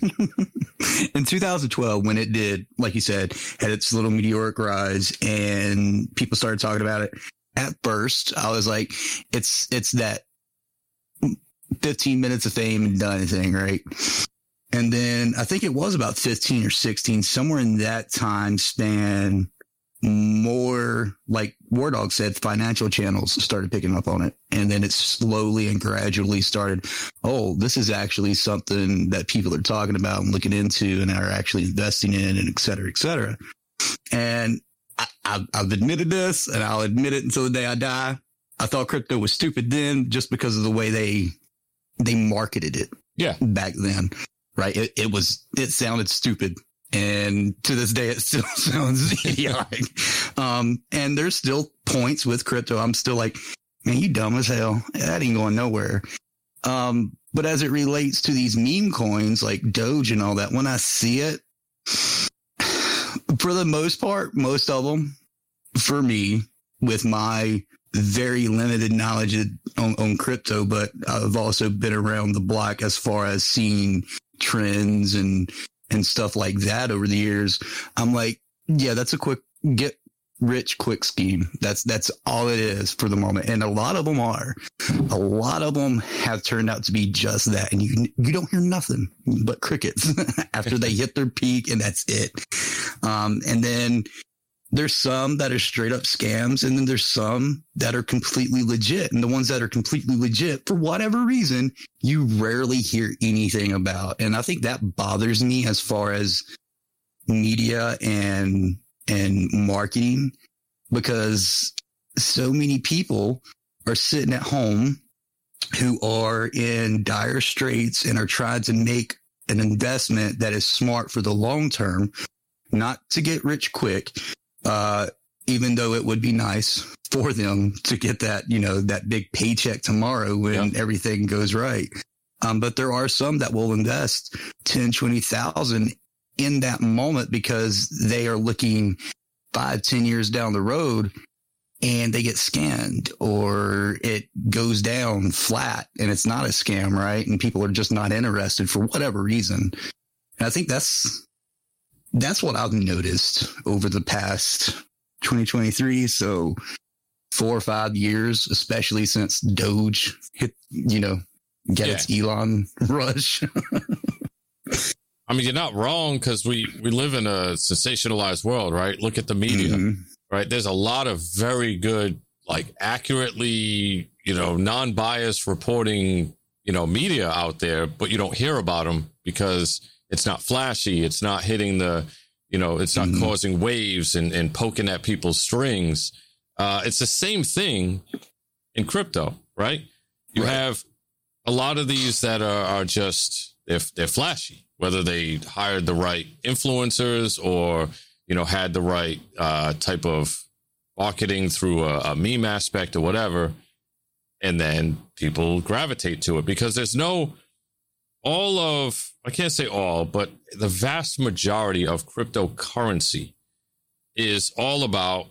[LAUGHS] in 2012, when it did, like you said, had its little meteoric rise, and people started talking about it. At first, I was like, "It's it's that 15 minutes of fame and done thing, right?" And then I think it was about 15 or 16, somewhere in that time span more like WarDawg said, financial channels started picking up on it. And then it slowly and gradually started, oh, this is actually something that people are talking about and looking into and are actually investing in and et cetera, et cetera. And I, I've, I've admitted this and I'll admit it until the day I die. I thought crypto was stupid then just because of the way they, they marketed it Yeah. back then. Right. It, it was, it sounded stupid and to this day, it still [LAUGHS] sounds idiotic. Um, and there's still points with crypto. I'm still like, man, you dumb as hell. That ain't going nowhere. Um, but as it relates to these meme coins like Doge and all that, when I see it, [SIGHS] for the most part, most of them, for me, with my very limited knowledge on, on crypto, but I've also been around the block as far as seeing trends and and stuff like that over the years. I'm like, yeah, that's a quick get rich quick scheme. That's that's all it is for the moment. And a lot of them are. A lot of them have turned out to be just that. And you you don't hear nothing but crickets [LAUGHS] after they hit their peak and that's it. Um, and then there's some that are straight up scams and then there's some that are completely legit. And the ones that are completely legit for whatever reason you rarely hear anything about. And i think that bothers me as far as media and and marketing because so many people are sitting at home who are in dire straits and are trying to make an investment that is smart for the long term not to get rich quick uh, even though it would be nice for them to get that, you know, that big paycheck tomorrow when Yeah. everything goes right. Um, but there are some that will invest 10, 20,000 in that moment because they are looking five, 10 years down the road and they get scanned or it goes down flat and it's not a scam, right? And people are just not interested for whatever reason. And I think that's, that's what I've noticed over the past 2023. So four or five years, especially since Doge hit, you know, get Yeah. its Elon [LAUGHS] rush. I mean, you're not wrong because we, we live in a sensationalized world, right? Look at the media, Mhm. right? There's a lot of very good, like accurately, you know, non biased reporting, you know, media out there, but you don't hear about them because it's not flashy. It's not hitting the, you know, it's not Mhm. causing waves and, and poking at people's strings. Uh, it's the same thing in crypto, right? You Right. have a lot of these that are, are just they're, they're flashy, whether they hired the right influencers or you know had the right uh, type of marketing through a, a meme aspect or whatever, and then people gravitate to it because there's no all of I can't say all, but the vast majority of cryptocurrency is all about,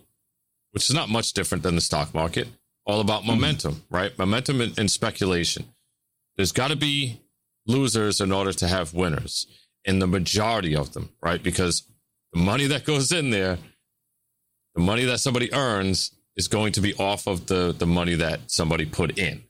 which is not much different than the stock market, all about mm-hmm. momentum, right? Momentum and, and speculation. There's got to be losers in order to have winners, and the majority of them, right? Because the money that goes in there, the money that somebody earns is going to be off of the the money that somebody put in.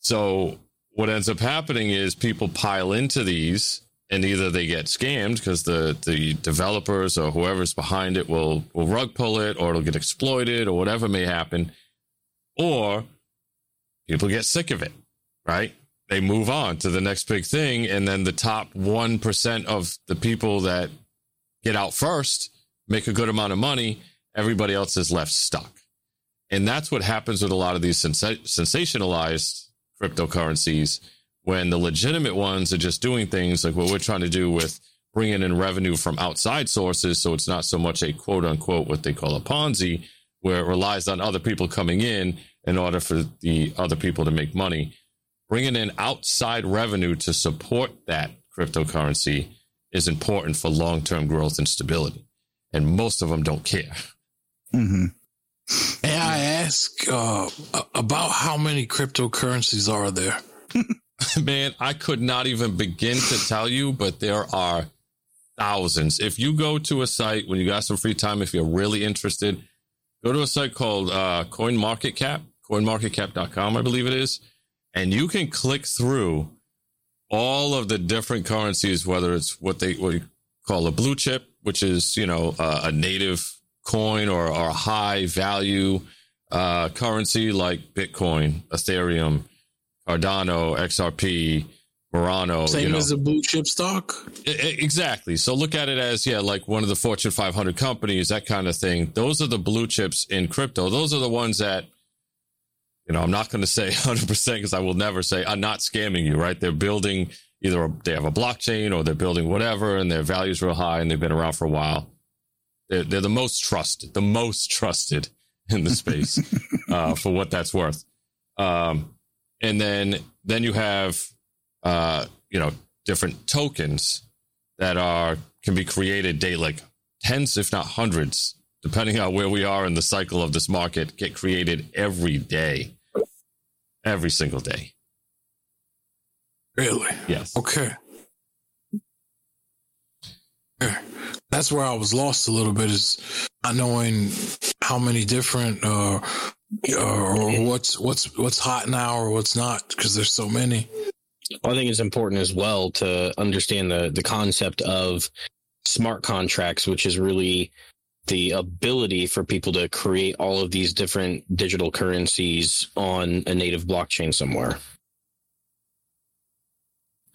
So what ends up happening is people pile into these and either they get scammed because the the developers or whoever's behind it will will rug pull it or it'll get exploited or whatever may happen. Or people get sick of it right? They move on to the next big thing and then the top 1% of the people that get out first make a good amount of money. Everybody else is left stuck. And that's what happens with a lot of these sensa- sensationalized cryptocurrencies when the legitimate ones are just doing things like what we're trying to do with bringing in revenue from outside sources. So it's not so much a quote unquote what they call a Ponzi, where it relies on other people coming in in order for the other people to make money. Bringing in outside revenue to support that cryptocurrency is important for long term growth and stability. and most of them don't care. Mm-hmm. Ask uh, about how many cryptocurrencies are there? [LAUGHS] Man, I could not even begin to tell you, but there are thousands. If you go to a site when you got some free time, if you're really interested, go to a site called uh, CoinMarketCap, coinmarketcap.com, I believe it is, and you can click through all of the different currencies, whether it's what they what you call a blue chip, which is you know uh, a native coin or, or a high value uh, currency like Bitcoin, Ethereum, Cardano, XRP, Murano. Same you know. as a blue chip stock. Exactly. So look at it as, yeah, like one of the Fortune 500 companies, that kind of thing. Those are the blue chips in crypto. Those are the ones that, you know, I'm not going to say [LAUGHS] 100% because I will never say I'm not scamming you, right? They're building either a, they have a blockchain or they're building whatever and their value's real high and they've been around for a while. They're, they're the most trusted, the most trusted in the space [LAUGHS] uh, for what that's worth. Um, and then, then you have, uh, you know, different tokens that are can be created daily, like tens, if not hundreds, depending on where we are in the cycle of this market, get created every day, every single day. Really? Yes. Okay. [CLEARS THROAT] That's where I was lost a little bit is not knowing how many different uh, uh or what's what's what's hot now or what's not because there's so many. Well, I think it's important as well to understand the the concept of smart contracts, which is really the ability for people to create all of these different digital currencies on a native blockchain somewhere.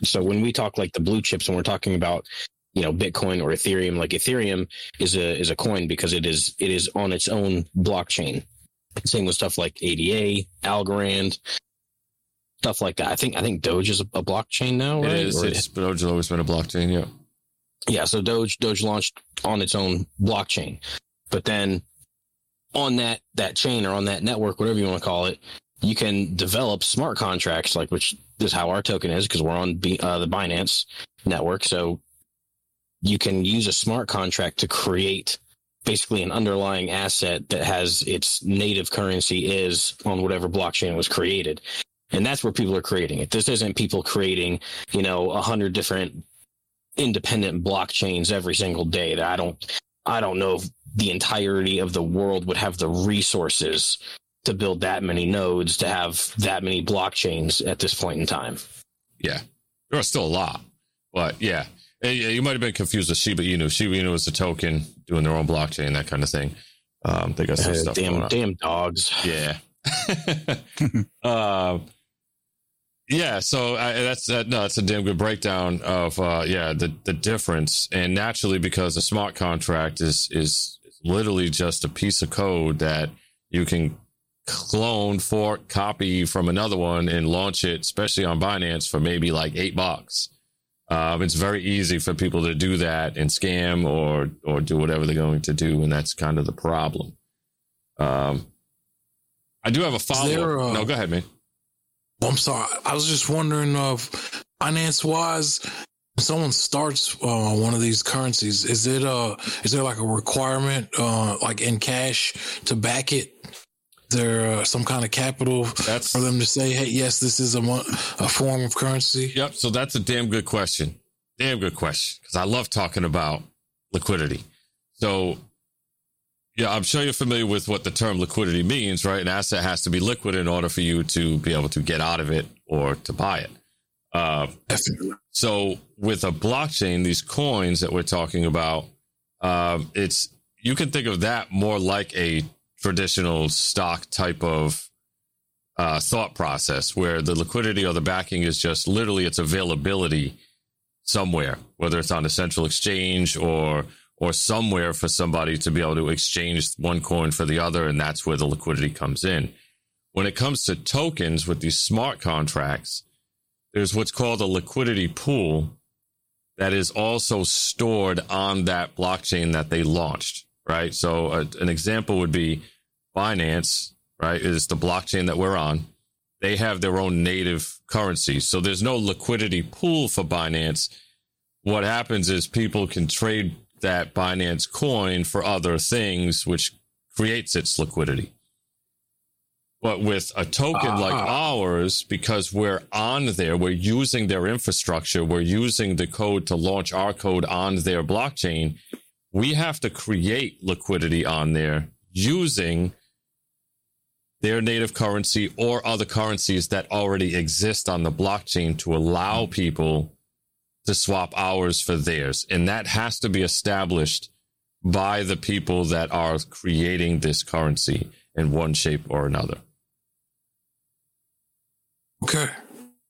So when we talk like the blue chips, and we're talking about you know Bitcoin or Ethereum, like Ethereum is a is a coin because it is it is on its own blockchain. Same with stuff like ADA, Algorand, stuff like that. I think I think Doge is a, a blockchain now, right? is. Or- It's Doge has always been a blockchain. Yeah. yeah, so Doge Doge launched on its own blockchain, but then on that that chain or on that network, whatever you want to call it, you can develop smart contracts, like which is how our token is because we're on B, uh, the Binance network. So you can use a smart contract to create basically an underlying asset that has its native currency is on whatever blockchain was created. And that's where people are creating it. This isn't people creating, you know, a hundred different independent blockchains every single day that I don't I don't know if the entirety of the world would have the resources to build that many nodes to have that many blockchains at this point in time. Yeah. There are still a lot, but yeah. Yeah, You might have been confused with Shiba Inu. Shiba Inu is a token doing their own blockchain, that kind of thing. Um, they got some Uh, stuff going damn on. damn dogs. Yeah. uh, [LAUGHS] yeah. So I, that's that. No, that's a damn good breakdown of uh, yeah the the difference, and naturally because a smart contract is is literally just a piece of code that you can clone, fork, copy from another one, and launch it, especially on Binance for maybe like eight bucks. Um, it's very easy for people to do that and scam or or do whatever they're going to do, and that's kind of the problem. Um, I do have a follow. up uh, no, go ahead, man. I'm sorry. I was just wondering of finance wise, if someone starts uh, one of these currencies, is it uh is there like a requirement uh like in cash to back it? There uh, some kind of capital That's for them to say, "Hey, yes, this is a a form of currency"? Yep. So that's a damn good question. Damn good question. Because I love talking about liquidity. So, yeah, I'm sure you're familiar with what the term liquidity means, right? An asset has to be liquid in order for you to be able to get out of it or to buy it. Uh, so with a blockchain, these coins that we're talking about, um, it's you can think of that more like a traditional stock type of uh, thought process, where the liquidity or the backing is just literally its availability somewhere, whether it's on a central exchange or or somewhere for somebody to be able to exchange one coin for the other, and that's where the liquidity comes in. When it comes to tokens with these smart contracts, there's what's called a liquidity pool that is also stored on that blockchain that they launched, right? So uh, an example would be Binance, right? Is the blockchain that we're on. They have their own native currency. So there's no liquidity pool for Binance. What happens is people can trade that Binance coin for other things, which creates its liquidity. But with a token like Ah. ours, because we're on there, we're using their infrastructure, we're using the code to launch our code on their blockchain, we have to create liquidity on there using their native currency or other currencies that already exist on the blockchain to allow people to swap ours for theirs. And that has to be established by the people that are creating this currency in one shape or another. Okay.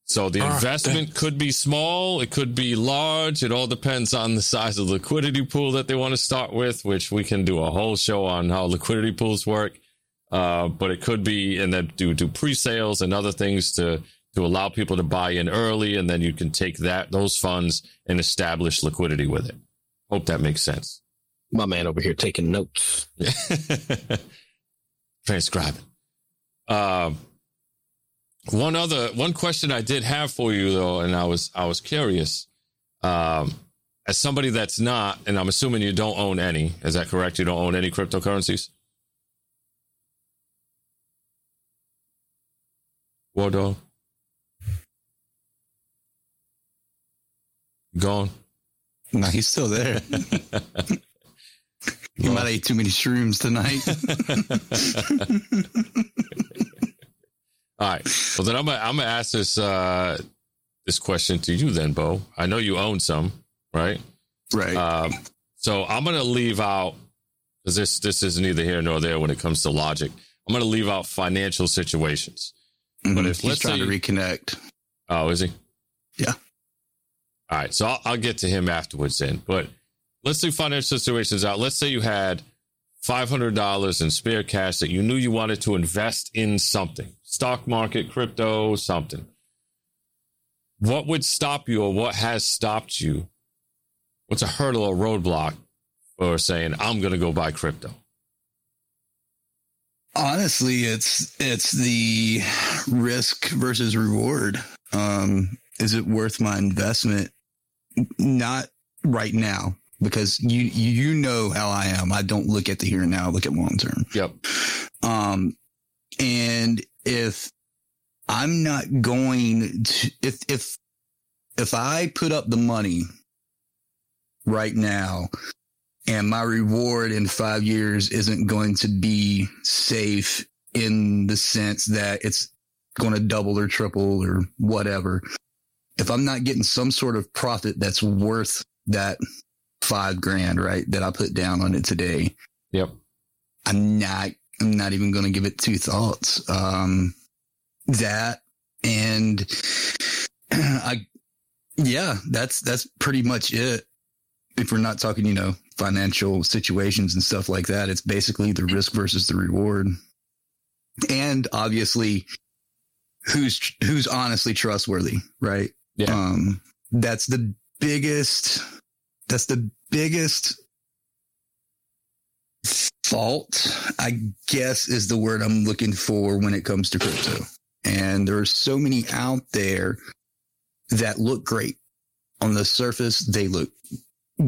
So the All right, investment thanks. could be small, it could be large. It all depends on the size of the liquidity pool that they want to start with, which we can do a whole show on how liquidity pools work. Uh, but it could be, and then do do pre-sales and other things to to allow people to buy in early, and then you can take that those funds and establish liquidity with it. Hope that makes sense. My man over here taking notes. [LAUGHS] Transcribing. Um, one other one question I did have for you though, and I was I was curious. Um, as somebody that's not, and I'm assuming you don't own any. Is that correct? You don't own any cryptocurrencies. WarDawg. Gone. No, he's still there. [LAUGHS] He might have ate too many shrooms tonight. [LAUGHS] All right. Well, then I'm gonna I'm gonna ask this uh this question to you then, Bo. I know you own some, right? right. Um, so I'm gonna leave out because this this is neither here nor there when it comes to logic. I'm gonna leave out financial situations. Mhm. but if- he's let's trying to reconnect. Oh, is he? Yeah. All right. So I'll, I'll get to him afterwards then. But let's do financial situations out. Let's say you had $500 in spare cash that you knew you wanted to invest in something stock market, crypto, something. What would stop you or what has stopped you? What's a hurdle or roadblock for saying, I'm going to go buy crypto? Honestly, it's it's the risk versus reward. Um, is it worth my investment? Not right now, because you you know how I am. I don't look at the here and now. I look at long term. Yep. Um, and if I'm not going to, if, if, if I put up the money right now and my reward in five years isn't going to be safe in the sense that it's going to double or triple or whatever. If I'm not getting some sort of profit that's worth that five grand, right, that I put down on it today, Yep. I'm not I'm not even going to give it two thoughts. Um, that and [CLEARS THROAT] I, yeah, that's that's pretty much it. If we're not talking, you know, financial situations and stuff like that, it's basically the risk versus the reward, and obviously, who's who's honestly trustworthy, right? Yeah. Um, that's the biggest. That's the biggest fault, I guess, is the word I'm looking for when it comes to crypto. And there are so many out there that look great. On the surface, they look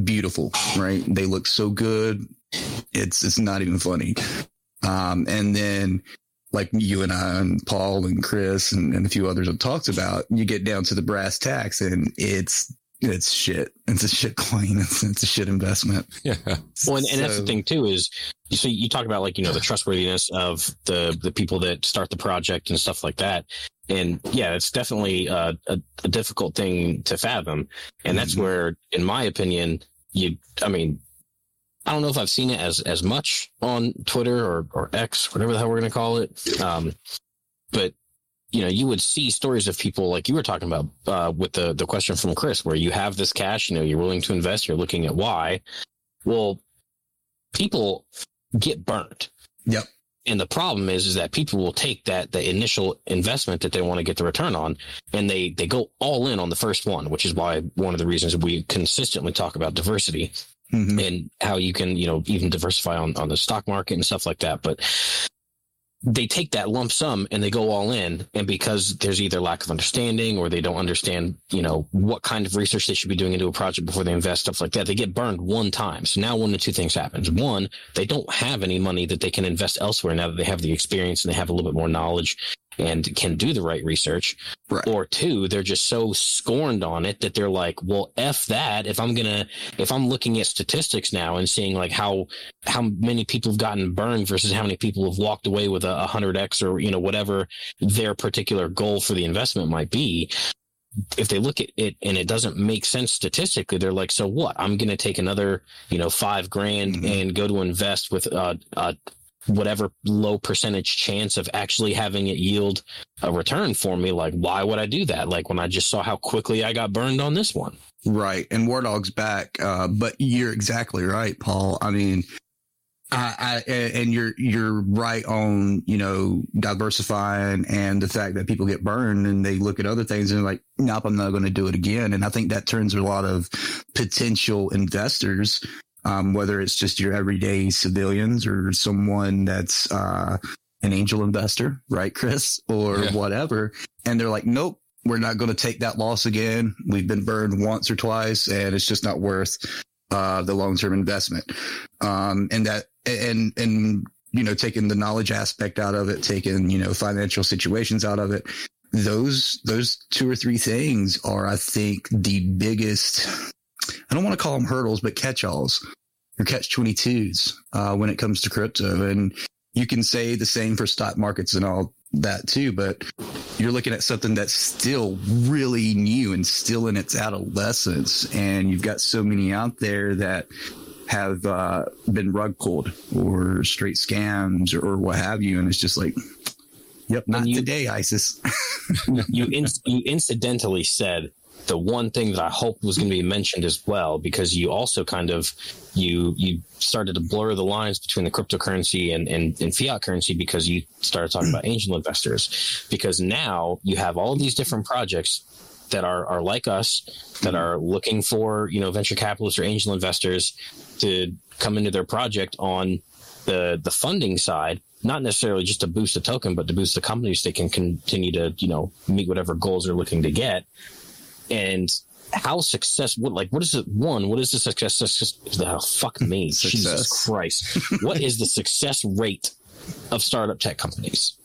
beautiful, right? They look so good. It's it's not even funny. Um, and then like you and I and Paul and Chris and, and a few others have talked about, you get down to the brass tacks and it's it's shit. It's a shit coin. [LAUGHS] It's, it's a shit investment. Yeah. Well, and, and that's the thing too is so you talk about like you know the trustworthiness of the the people that start the project and stuff like that, and yeah, it's definitely uh, a, a difficult thing to fathom, and that's Mhm. where, in my opinion, you I mean. I don't know if I've seen it as as much on Twitter or or X, whatever the hell we're going to call it. Um, but you know, you would see stories of people like you were talking about uh, with the the question from Chris, where you have this cash, you know, you're willing to invest, you're looking at why. Well, people get burnt. Yep. And the problem is, is that people will take that the initial investment that they want to get the return on, and they they go all in on the first one, which is why one of the reasons we consistently talk about diversity Mhm. and how you can you know even diversify on on the stock market and stuff like that. But they take that lump sum and they go all in. And because there's either lack of understanding or they don't understand you know what kind of research they should be doing into a project before they invest stuff like that they get burned one time. So now one of two things happens. One they don't have any money that they can invest elsewhere now that they have the experience and they have a little bit more knowledge and can do the right research Right. or two they're just so scorned on it that they're like well f that if i'm gonna if i'm looking at statistics now and seeing like how how many people have gotten burned versus how many people have walked away with a 100x or you know whatever their particular goal for the investment might be if they look at it and it doesn't make sense statistically they're like so what i'm going to take another you know 5 grand Mhm. and go to invest with uh, uh whatever low percentage chance of actually having it yield a return for me like why would i do that like when i just saw how quickly i got burned on this one Right. And WarDawg's back. Uh, but you're exactly right, Paul. I mean, I, I, and you're, you're right on, you know, diversifying and the fact that people get burned and they look at other things and like, nope, I'm not going to do it again. And I think that turns a lot of potential investors, um, whether it's just your everyday civilians or someone that's, uh, an angel investor, right, Chris, or Yeah. whatever. And they're like, nope, we're not going to take that loss again. We've been burned once or twice, and it's just not worth uh, the long term investment. Um, and that, and and you know, taking the knowledge aspect out of it, taking you know financial situations out of it. Those those two or three things are, I think, the biggest. I don't want to call them hurdles, but catch alls or catch twenty twos uh, when it comes to crypto. And you can say the same for stock markets and all that too, but you're looking at something that's still really new and still in its adolescence. And you've got so many out there that have uh, been rug pulled or straight scams or, or what have you. And it's just like, yep, not you- today, ISIS. [LAUGHS] you in, you incidentally said the one thing that I hoped was going to be mentioned as well, because you also kind of you you started to blur the lines between the cryptocurrency and, and, and fiat currency because you started talking about angel investors. Because now you have all these different projects that are are like us that are looking for you know venture capitalists or angel investors to come into their project on the the funding side not necessarily just to boost the token but to boost the companies they can continue to you know meet whatever goals they're looking to get and how success what like what is it one what is the success, success oh, fuck me jesus christ what is the success rate of startup tech companies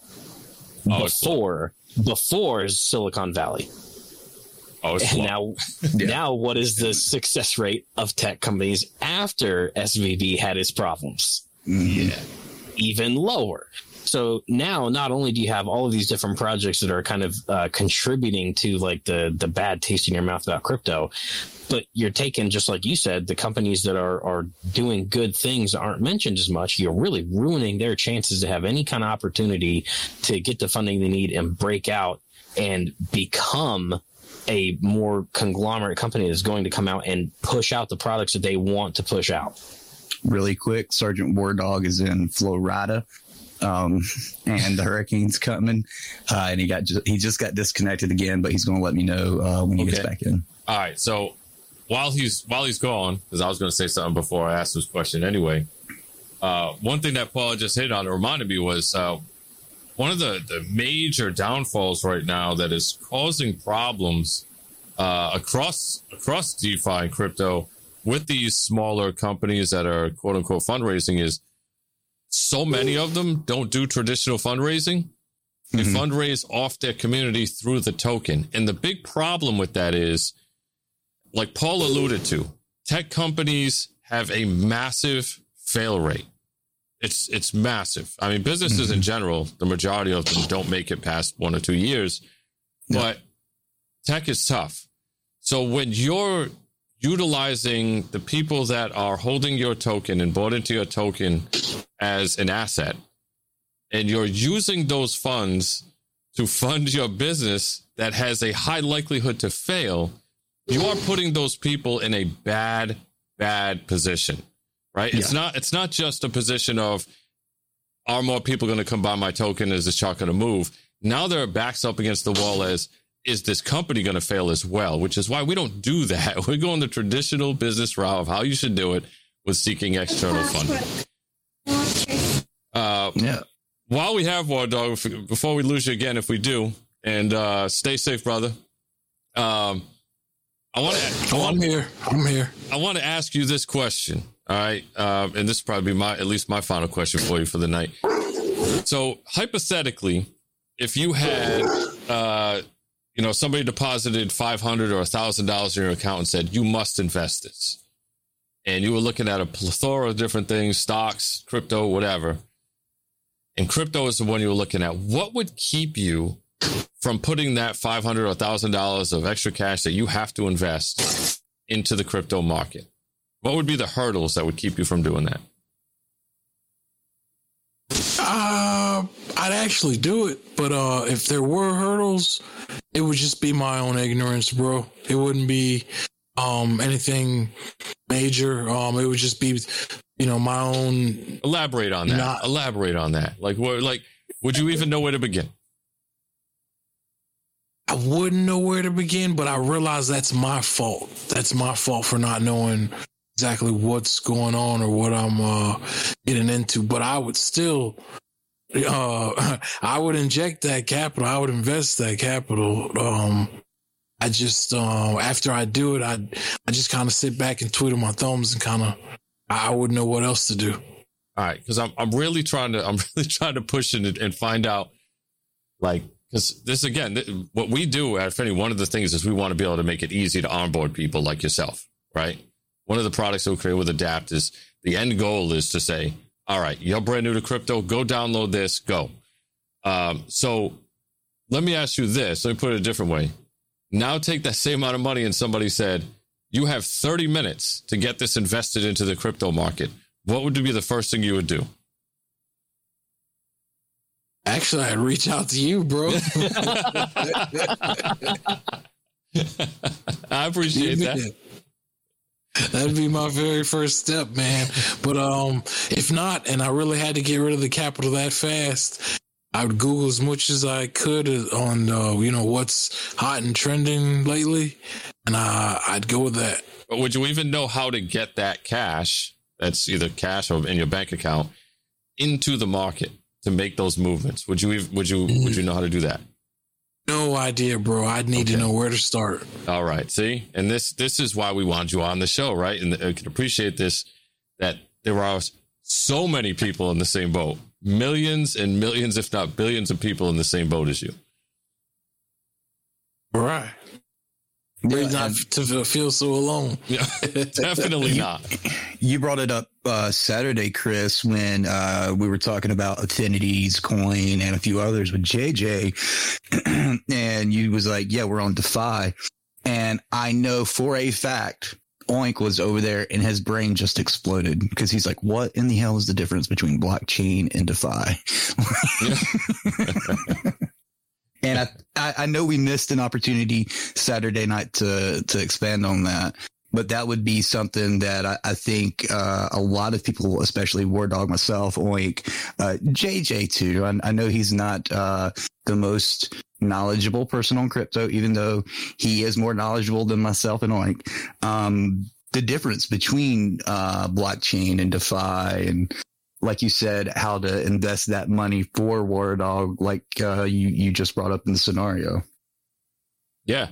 Oh, before before silicon valley Oh, it's and low. now, now what is the success rate of tech companies after SVB had its problems? yeah. Even lower. So now, not only do you have all of these different projects that are kind of uh, contributing to like the the bad taste in your mouth about crypto, but you're taking just like you said, the companies that are are doing good things aren't mentioned as much. You're really ruining their chances to have any kind of opportunity to get the funding they need and break out and become a more conglomerate company that's going to come out and push out the products that they want to push out. really quick. Sergeant WarDawg is in Florida. Um, [LAUGHS] and the hurricane's coming. Uh, and he got, ju- he just got disconnected again, but he's going to let me know, uh, when he gets back in. All right. So while he's while he's gone, because I was going to say something before I asked this question anyway. Uh, one thing that Paul just hit on reminded me was uh, one of the the major downfalls right now that is causing problems uh, across across DeFi and crypto with these smaller companies that are quote unquote fundraising is so many of them don't do traditional fundraising. They Mhm. fundraise off their community through the token. And the big problem with that is, like Paul alluded to, tech companies have a massive fail rate. It's it's massive. I mean, businesses in general, the majority of them don't make it past one or two years, but tech is tough. So when you're utilizing the people that are holding your token and bought into your token as an asset, and you're using those funds to fund your business that has a high likelihood to fail, you are putting those people in a bad, bad position, right? It's not, it's not just a position of, are more people going to come buy my token? Is this chart going to move? Now their backs up against the wall as, is this company going to fail as well? Which is why we don't do that. [LAUGHS] We go going the traditional business route of how you should do it with seeking external funding. Uh, Yeah. while we have WarDawg, before we lose you again, if we do, and uh, stay safe, brother. Um, I want to. Oh, I'm here. I'm here. I want to ask you this question. All right, um, and this is probably my at least my final question for you for the night. So hypothetically, if you had, uh, you know, somebody deposited five hundred or a thousand dollars in your account and said you must invest this, and you were looking at a plethora of different things, stocks, crypto, whatever, and crypto is the one you were looking at, what would keep you from putting that five hundred or thousand dollars of extra cash that you have to invest into the crypto market? What would be the hurdles that would keep you from doing that? Uh, I'd actually do it, but uh, if there were hurdles, it would just be my own ignorance, bro. It wouldn't be um anything major. Um, it would just be, you know, my own. Elaborate on that. Not- Elaborate on that. Like, what? Like, would you even know where to begin? I wouldn't know where to begin, but I realize that's my fault. That's my fault for not knowing exactly what's going on or what I'm uh, getting into. But I would still, uh, [LAUGHS] I would inject that capital. I would invest that capital. Um, I just uh, after I do it, I I just kind of sit back and twiddle my thumbs and kind of I wouldn't know what else to do. All right, because I'm I'm really trying to I'm [LAUGHS] really trying to push and, and find out, like, because this again, th- what we do at Affinity, one of the things is we want to be able to make it easy to onboard people like yourself, right? One of the products that we create with Adapt is the end goal is to say, all right, you're brand new to crypto, go download this, go. Um, so let me ask you this. Let me put it a different way. Now take that same amount of money and somebody said, you have 30 minutes to get this invested into the crypto market. What would be the first thing you would do? Actually, I'd reach out to you, bro. [LAUGHS] [LAUGHS] I appreciate that. That'd be my very first step, man. But um, if not, and I really had to get rid of the capital that fast, I would Google as much as I could on uh, you know what's hot and trending lately, and uh, I'd go with that. But would you even know how to get that cash that's either cash or in your bank account into the market to make those movements? Would you would you would you know how to do that? No idea, bro. I'd need to know where to start. All right. See, and this this is why we want you on the show, right? And I can appreciate this that there are so many people in the same boat, millions and millions, if not billions, of people in the same boat as you. All right. Yeah, not to feel so alone. Yeah, [LAUGHS] definitely not. you brought it up uh, Saturday, Chris, when uh, we were talking about Affinities, Coin, and a few others with JJ, [CLEARS THROAT] and you was like, "Yeah, we're on DeFi," and I know for a fact. Oink was over there and his brain just exploded because he's like, what in the hell is the difference between blockchain and DeFi? [LAUGHS] and I, I know we missed an opportunity Saturday night to, to expand on that, but that would be something that I, I think, uh, a lot of people, especially WarDawg, myself, Oink, uh, JJ too. I, I know he's not, uh, the most knowledgeable person on crypto, even though he is more knowledgeable than myself and Oink. Um, the difference between, uh, blockchain and DeFi and, like you said, how to invest that money for WarDawg, like uh, you you just brought up in the scenario. Yeah.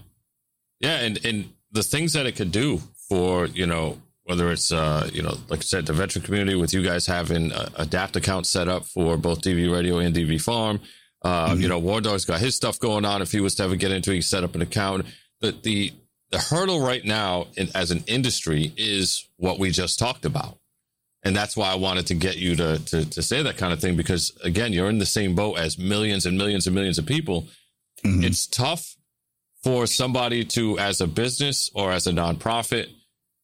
Yeah. And, and the things that it could do for, you know, whether it's, uh, you know, like I said, the veteran community with you guys having a adapt account set up for both DV radio and DV farm. Uh, Mhm. you know, WarDawg's got his stuff going on. If he was to ever get into it, he set up an account. The, the, the hurdle right now in, as an industry is what we just talked about. And that's why I wanted to get you to, to, to say that kind of thing, because again, you're in the same boat as millions and millions and millions of people Mhm. it's tough for somebody to, as a business or as a nonprofit,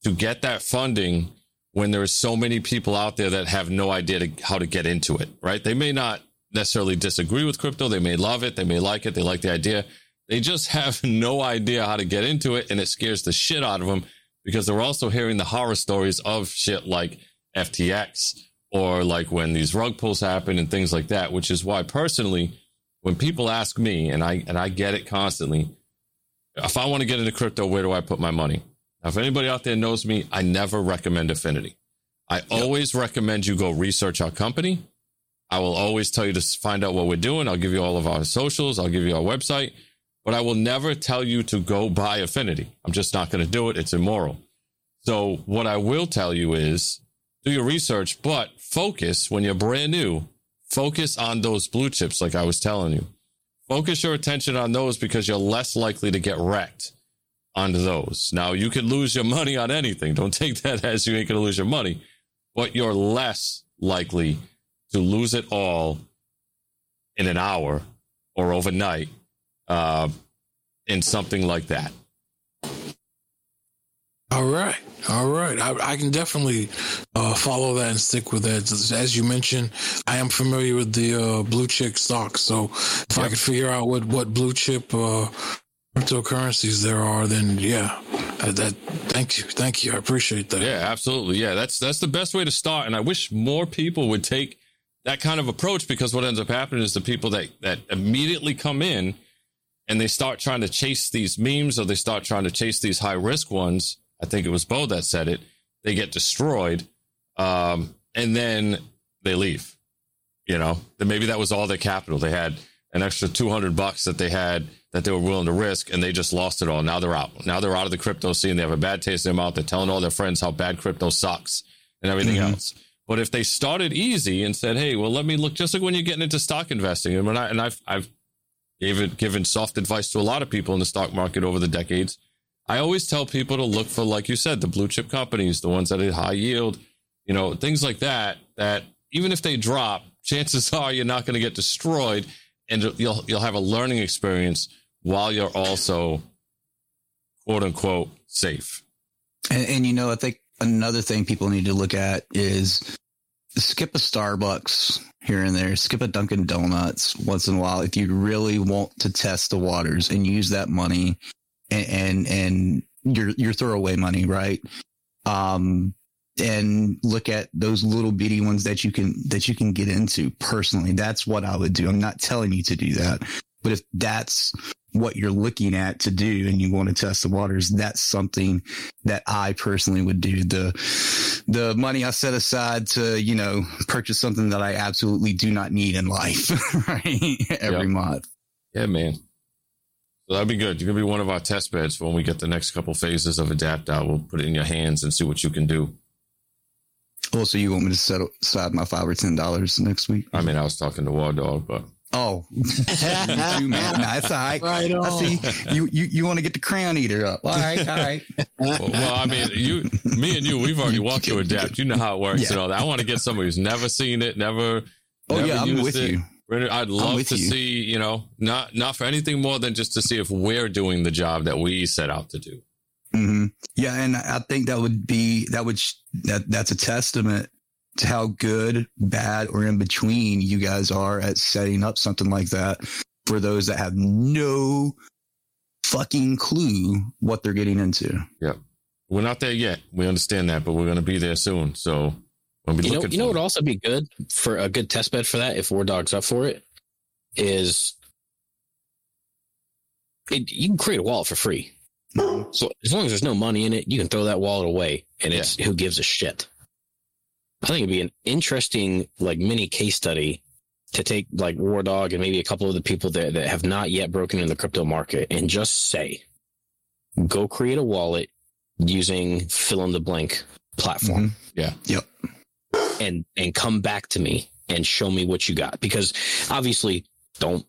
to get that funding when there's so many people out there that have no idea to, how to get into it, right? They may not necessarily disagree with crypto. They may love it. They may like it. They like the idea. They just [LAUGHS] have no idea how to get into it. And it scares the shit out of them because they're also hearing the horror stories of shit like FTX or like when these rug pulls happen and things like that, which is why personally, when people ask me, and I and I get it constantly, if I want to get into crypto, where do I put my money? Now, if anybody out there knows me, I never recommend Affinity. I always recommend you go research our company. I will always tell you to find out what we're doing. I'll give you all of our socials. I'll give you our website, but I will never tell you to go buy Affinity. I'm just not going to do it. It's immoral. So what I will tell you is do your research, but focus when you're brand new. Focus on those blue chips, like I was telling you. Focus your attention on those because you're less likely to get wrecked onto those. Now you could lose your money on anything. Don't [LAUGHS] take that as you ain't going to lose your money, but you're less likely to lose it all in an hour or overnight uh, in something like that. All right. All right. I, I can definitely uh, follow that and stick with that. As you mentioned, I am familiar with the uh, blue chip stocks. So if yep. I could figure out what, what blue chip uh, cryptocurrencies there are, then yeah, that, thank you. Thank you. I appreciate that. Yeah, absolutely. Yeah, that's, that's the best way to start. And I wish more people would take that kind of approach because what ends up happening is the people that, that immediately come in and they start trying to chase these memes or they start trying to chase these high risk ones I think it was Bo that said it. They get destroyed, um, and then they leave. You know, then maybe that was all their capital. They had an extra two hundred bucks that they had that they were willing to risk, and they just lost it all. Now they're out. Now they're out of the crypto scene. They have a bad taste in their mouth. They're telling all their friends how bad crypto sucks and everything mm-hmm. else. But if they started easy and said, "Hey, well, let me look," just like when you're getting into stock investing, and when I and I've I've given given soft advice to a lot of people in the stock market over the decades I always tell people to look for, like you said, the blue chip companies, the ones that are high yield, you know, things like that, that even if they drop, chances [LAUGHS] are you're not going to get destroyed and you'll, you'll have a learning experience while you're also quote unquote safe. And, and you know, I think another thing people need to look at is skip a Starbucks here and there, skip a Dunkin' Donuts once in a while if you really want to test the waters and use that money and, and, and your, your throwaway money, right? Um, and look at those little bitty ones that you can, that you can get into personally. That's what I would do. I'm not telling you to do that, but if that's what you're looking at to do and you want to test the waters, that's something that I personally would do. The, the money I set aside to, you know, purchase something that I absolutely do not need in life, [LAUGHS] right? Every yep. month. Yeah, man. So that'd be good. You're gonna be one of our test beds for when we get the next couple phases of adapt out. We'll put it in your hands and see what you can do. Oh, also, you want me to set aside my five or ten dollars next week? I mean, I was talking to WarDawg, but oh, [LAUGHS] too, man. That's all right. right I see you. You you want to get the crown eater up? All right, all right. well, well, I mean, you, me, and you, we've already walked through adapt. You know how it works yeah. and all that. I want to get somebody who's never seen it, never. Oh never yeah, I'm with it. you. I'd love to you. see, you know, not not for anything more than just to see if we're doing the job that we set out to do. Mm-hmm. Yeah, and I think that would be that would that that's a testament to how good, bad, or in between you guys are at setting up something like that for those that have no fucking clue what they're getting into. Yeah, we're not there yet. We understand that, but we're going to be there soon. So We'll you know, you know, would also be good for a good test bed for that if WarDawg's up for it is it, you can create a wallet for free. So as long as there's no money in it, you can throw that wallet away, and yeah. it's who gives a shit. I think it'd be an interesting like mini case study to take like WarDawg and maybe a couple of the people that, that have not yet broken in the crypto market and just say, go create a wallet using fill in the blank platform. Mm-hmm. Yeah. Yep and and come back to me and show me what you got because obviously don't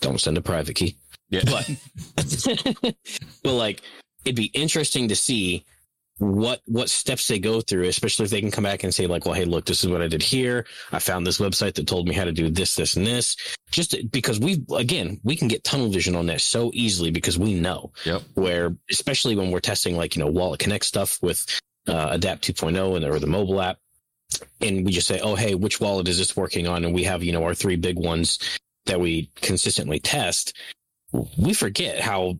don't send a private key. Yeah. But [LAUGHS] but like it'd be interesting to see what what steps they go through, especially if they can come back and say like, well, hey, look, this is what I did here. I found this website that told me how to do this, this, and this. Just because we again we can get tunnel vision on that so easily because we know. Yep. Where especially when we're testing like you know Wallet Connect stuff with uh, Adapt 2.0 and or the mobile app, and we just say, oh, hey, which wallet is this working on? And we have, you know, our three big ones that we consistently test. We forget how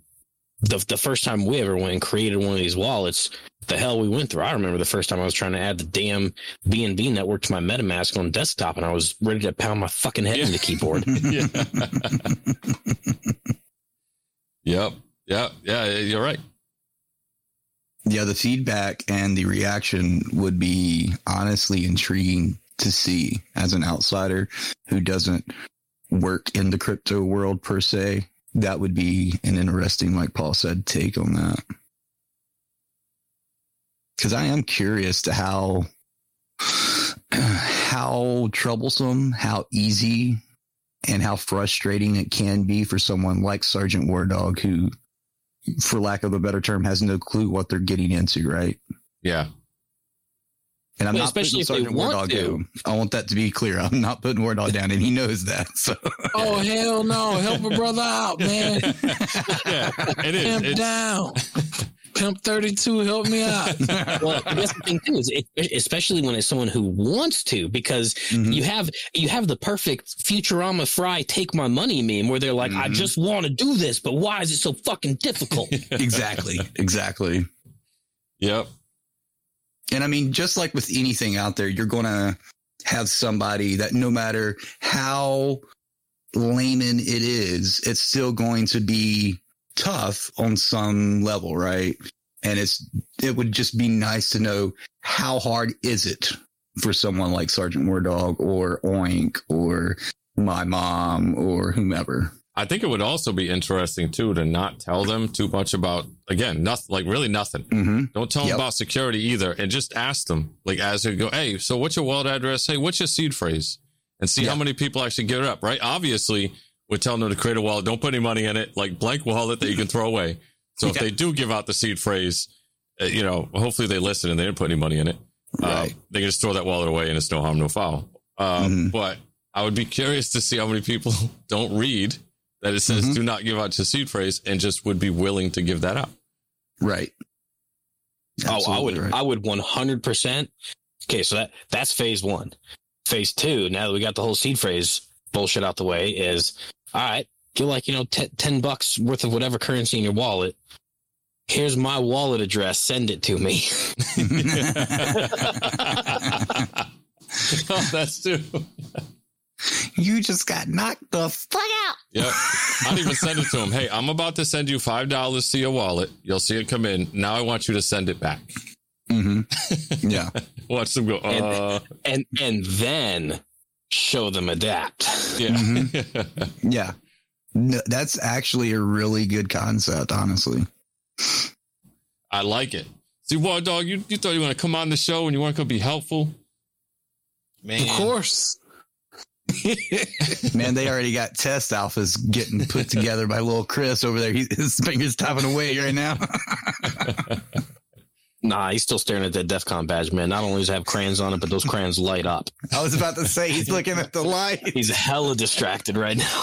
the, the first time we ever went and created one of these wallets, the hell we went through. I remember the first time I was trying to add the damn BNB network to my MetaMask on desktop and I was ready to pound my fucking head yeah. in the keyboard. [LAUGHS] [LAUGHS] yep. Yep. Yeah. You're right yeah, the feedback and the reaction would be honestly intriguing to see as an outsider who doesn't work in the crypto world per se. That would be an interesting, like Paul said, take on that. Because I am curious to how [SIGHS] how troublesome, how easy, and how frustrating it can be for someone like Sergeant WarDawg, who, for lack of a better term, has no clue what they're getting into, right? Yeah. And I'm Well, not especially putting if Sergeant War want Dog to. down. I want that to be clear. I'm not putting WarDawg down, and he knows that. So Oh hell no! Help a brother out, man. [LAUGHS] Yeah. It is. Pimp It's, down. Pimp thirty two, help me out. [LAUGHS] well, that's the thing too is it, especially when it's someone who wants to, because Mhm. you have you have the perfect Futurama Fry take my money meme where they're like, I Mhm. just want to do this, but why is it so fucking difficult? [LAUGHS] exactly, exactly. yep. And I mean, just like with anything out there, you're going to have somebody that no matter how layman it is, it's still going to be tough on some level, right? And it's, it would just be nice to know how hard is it for someone like Sergeant WarDawg or Oink or my mom or whomever. I think it would also be interesting too to not tell them too much about again, nothing like really nothing. Mm-hmm. Don't tell them about security either, and just ask them like as they go. Hey, so what's your wallet address? Hey, what's your seed phrase? And see how many people actually get it up. Right? Obviously, we're telling them to create a wallet. Don't put any money in it, like blank wallet that you can throw away. So if Yeah. they do give out the seed phrase, uh, you know, hopefully they listen and they didn't put any money in it. Uh, Right. they can just throw that wallet away and it's no harm, no foul. Um, Mhm. But I would be curious to see how many people [LAUGHS] don't read that it says Mhm. do not give out your seed phrase and just would be willing to give that up. Right. Oh, I would, right. I would 100%. Okay, so that that's phase one. Phase two, now that we got the whole seed phrase bullshit out the way, is all right, get like, you know, t- 10 bucks worth of whatever currency in your wallet. Here's my wallet address. Send it to me. [LAUGHS] oh, that's true. [LAUGHS] you just got knocked the fuck out. Yeah. I'd even send it to him. Hey, I'm about to send you $5 to your wallet. You'll see it come in. Now I want you to send it back. Mm-hmm. [LAUGHS] Yeah. Watch them go, And- uh, and and then show them adapt. yeah. Mm-hmm. [LAUGHS] Yeah. No, that's actually a really good concept, honestly. I like it. See, WarDawg, you, you thought you want to come on the show and you weren't going to be helpful? Man. Of course. [LAUGHS] Man, they already got test alphas getting put together by little Chris over there. He, his fingers tapping away right now. [LAUGHS] Nah, he's still staring at that DEF CON badge, man. Not only does it have crayons on it, but those crayons light up. I was about to say he's looking at the light. He's hella distracted right now.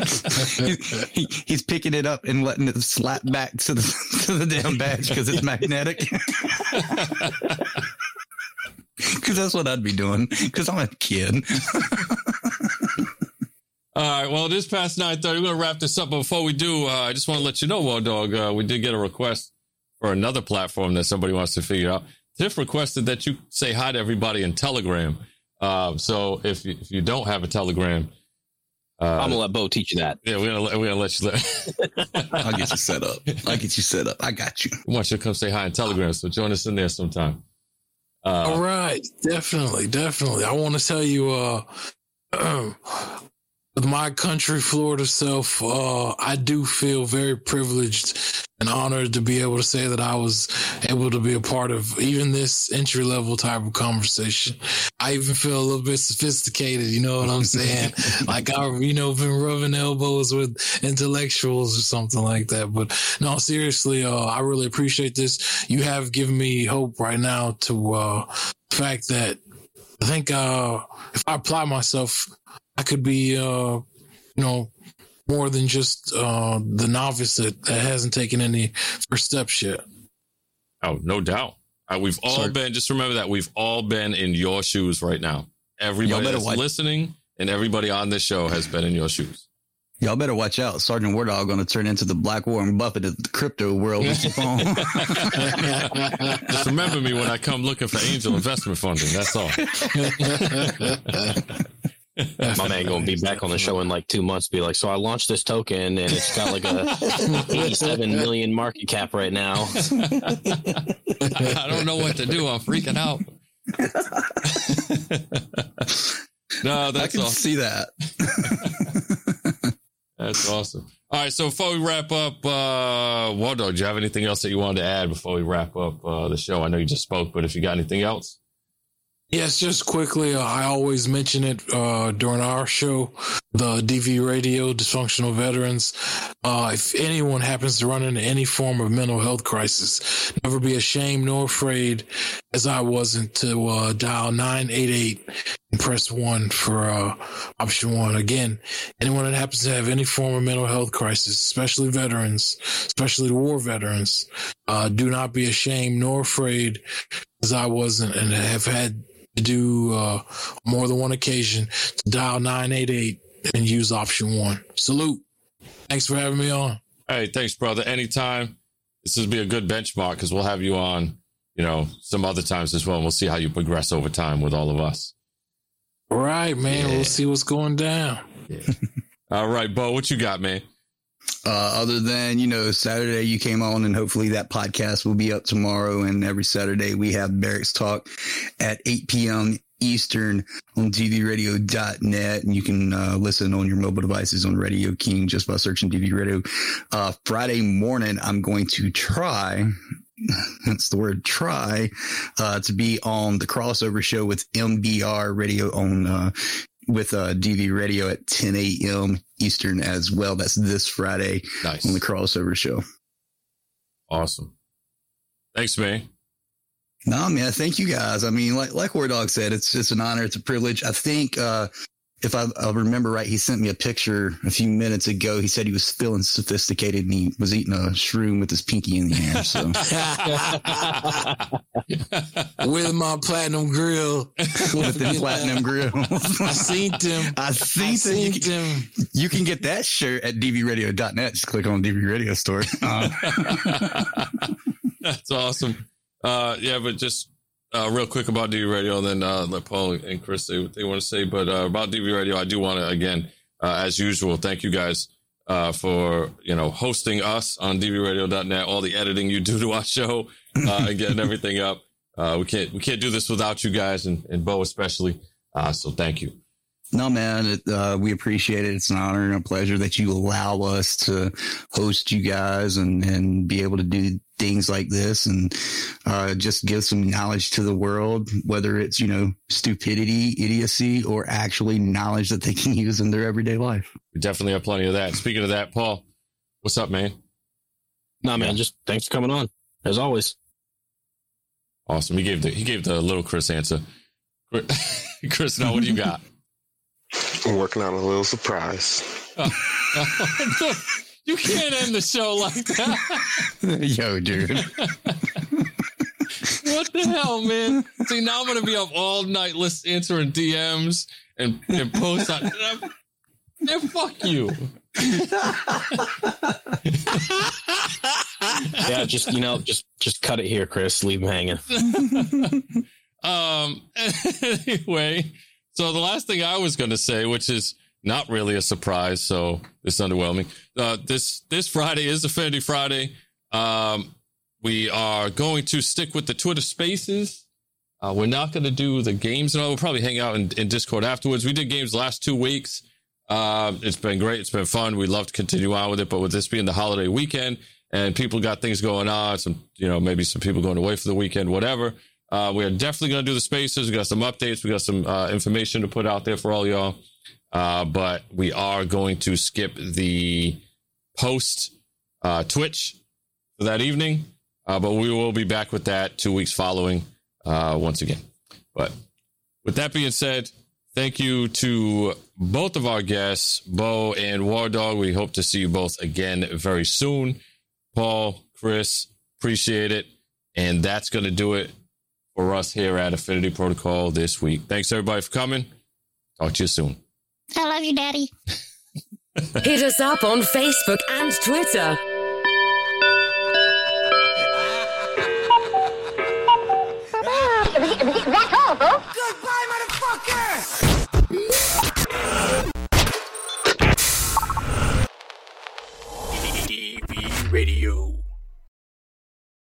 He's, he, he's picking it up and letting it slap back to the to the damn badge because it's magnetic. [LAUGHS] Because that's what I'd be doing. Because I'm a kid. All right. Well, it is past 9.30. We're going to wrap this up. But before we do, uh, I just want to let you know, WarDawg, uh, we did get a request for another platform that somebody wants to figure out. Tiff requested that you say hi to everybody in Telegram. Uh, so if you, if you don't have a Telegram, uh, I'm gonna let Bo teach you that. yeah, we're gonna let- we're gonna let you. Let, [LAUGHS] I'll get you set up. I'll get you set up. I got you. we want you to come say hi in Telegram. So join us in there sometime. All Uh, right, definitely, definitely. I want to tell you, uh, [CLEARS THROAT] with my country, Florida self, uh, I do feel very privileged and honored to be able to say that I was able to be a part of even this entry level type of conversation. I even feel a little bit sophisticated. You know what I'm saying? [LAUGHS] like I've, you know, been rubbing elbows with intellectuals or something like that. But no, seriously, uh, I really appreciate this. You have given me hope right now to, uh, the fact that I think, uh, if I apply myself, I could be, uh, you know, more than just, uh, the novice that, that hasn't taken any first steps yet. oh, no doubt. Uh, we've all Sorry. been. Just remember that we've all been in your shoes right now. Everybody that's watch- listening and everybody on this show has been in your shoes. Y'all better watch out. Sergeant WarDawg going to turn into the Black Warren Buffett of the crypto world with [LAUGHS] the phone. [LAUGHS] Just remember me when I come looking for angel investment funding. That's all. [LAUGHS] [LAUGHS] My man gonna be back on the show in like two months. Be like, so I launched this token and it's got like a [LAUGHS] 87 million market cap right now. I don't know what to do. I'm freaking out. [LAUGHS] no, that's I can awesome. see that. That's awesome. All right, so before we wrap up, uh, Waldo, do you have anything else that you wanted to add before we wrap up uh, the show? I know you just spoke, but if you got anything else, Yes, just quickly, uh, I always mention it uh, during our show, the DV Radio, Dysfunctional Veterans. Uh, if anyone happens to run into any form of mental health crisis, never be ashamed nor afraid, as I wasn't, to uh, dial 988 and press 1 for uh, option 1. Again, anyone that happens to have any form of mental health crisis, especially veterans, especially war veterans, uh, do not be ashamed nor afraid, as I wasn't, and have had to do uh, more than one occasion to dial 988 and use option one. Salute. Thanks for having me on. hey, thanks, brother. Anytime. This will be a good benchmark because we'll have you on, you know, some other times as well. And we'll see how you progress over time with all of us. All right, man. Yeah. We'll see what's going down. Yeah. [LAUGHS] All right, Bo, what you got, man? Uh, other than, you know, Saturday you came on and hopefully that podcast will be up tomorrow. And every Saturday we have Barracks Talk at 8 p.m. Eastern on dvradio.net. And you can uh, listen on your mobile devices on Radio King just by searching DV Radio. Uh, Friday morning, I'm going to try [LAUGHS] that's the word try uh, to be on the crossover show with MBR radio on uh, with uh, DV radio at 10 a.m. Eastern as well. That's this Friday Nice. on the crossover show. Awesome. Thanks, man. No, man, thank you guys. I mean, like like WarDawg said, it's it's an honor, it's a privilege. I think uh if I, I remember right, he sent me a picture a few minutes ago. He said he was feeling sophisticated and he was eating a shroom with his pinky in the air. So [LAUGHS] With my platinum grill. with the platinum grill. I seen them. I [LAUGHS] I seen them. You seen can, you can get that shirt at dvradio.net. Just click on DV Radio store. Uh, [LAUGHS] That's awesome. Uh, yeah, but just uh, real quick about DV Radio, and then uh, let Paul and Chris say what they want to say. But uh, about DV Radio, I do want to again, uh, as usual, thank you guys uh, for you know hosting us on DVRadio.net, all the editing you do to our show, uh, and getting everything up. Uh, we can't we can't do this without you guys, and, and Bo especially. Uh, so thank you. No, man, it, uh, we appreciate it. It's an honor and a pleasure that you allow us to host you guys and, and be able to do things like this and uh, just give some knowledge to the world, whether it's, you know, stupidity, idiocy, or actually knowledge that they can [LAUGHS] use in their everyday life. We definitely have plenty of that. Speaking of that, Paul, what's up, man? Nah, man, just thanks for coming on as always. Awesome. He gave the he gave the little Chris answer. Chris, [LAUGHS] now what do you got? [LAUGHS] I'm working on a little surprise. You can't end the show like that. [LAUGHS] Yo, dude. [LAUGHS] What the hell, man? See, now I'm gonna be up all night list answering DMs and, and posts on. Man, fuck you. [LAUGHS] Yeah, just you know, just just cut it here, Chris. Leave him hanging. Um. Anyway, so the last thing I was going to say, which is not really a surprise, so it's underwhelming. Uh, this this Friday is Affinity Friday. Um, we are going to stick with the Twitter Spaces. Uh, we're not going to do the games and all. We'll probably hang out in, in Discord afterwards. We did games last two weeks. Uh, it's been great. It's been fun. We'd love to continue on with it, but with this being the holiday weekend and people got things going on, some you know maybe some people going away for the weekend, whatever. Uh, we are definitely going to do the spaces. We got some updates. We got some uh, information to put out there for all y'all. Uh, but we are going to skip the post uh, Twitch for that evening. Uh, but we will be back with that two weeks following uh, once again. But with that being said, thank you to both of our guests, Bo and WarDawg. We hope to see you both again very soon. Paul, Chris, appreciate it. And that's going to do it for us here at Affinity Protocol this week. Thanks everybody for coming. Talk to you soon. I love you, Daddy. Hit us up on Facebook and Twitter. That's all, folks. Goodbye, motherfucker! [LAUGHS] DV Radio.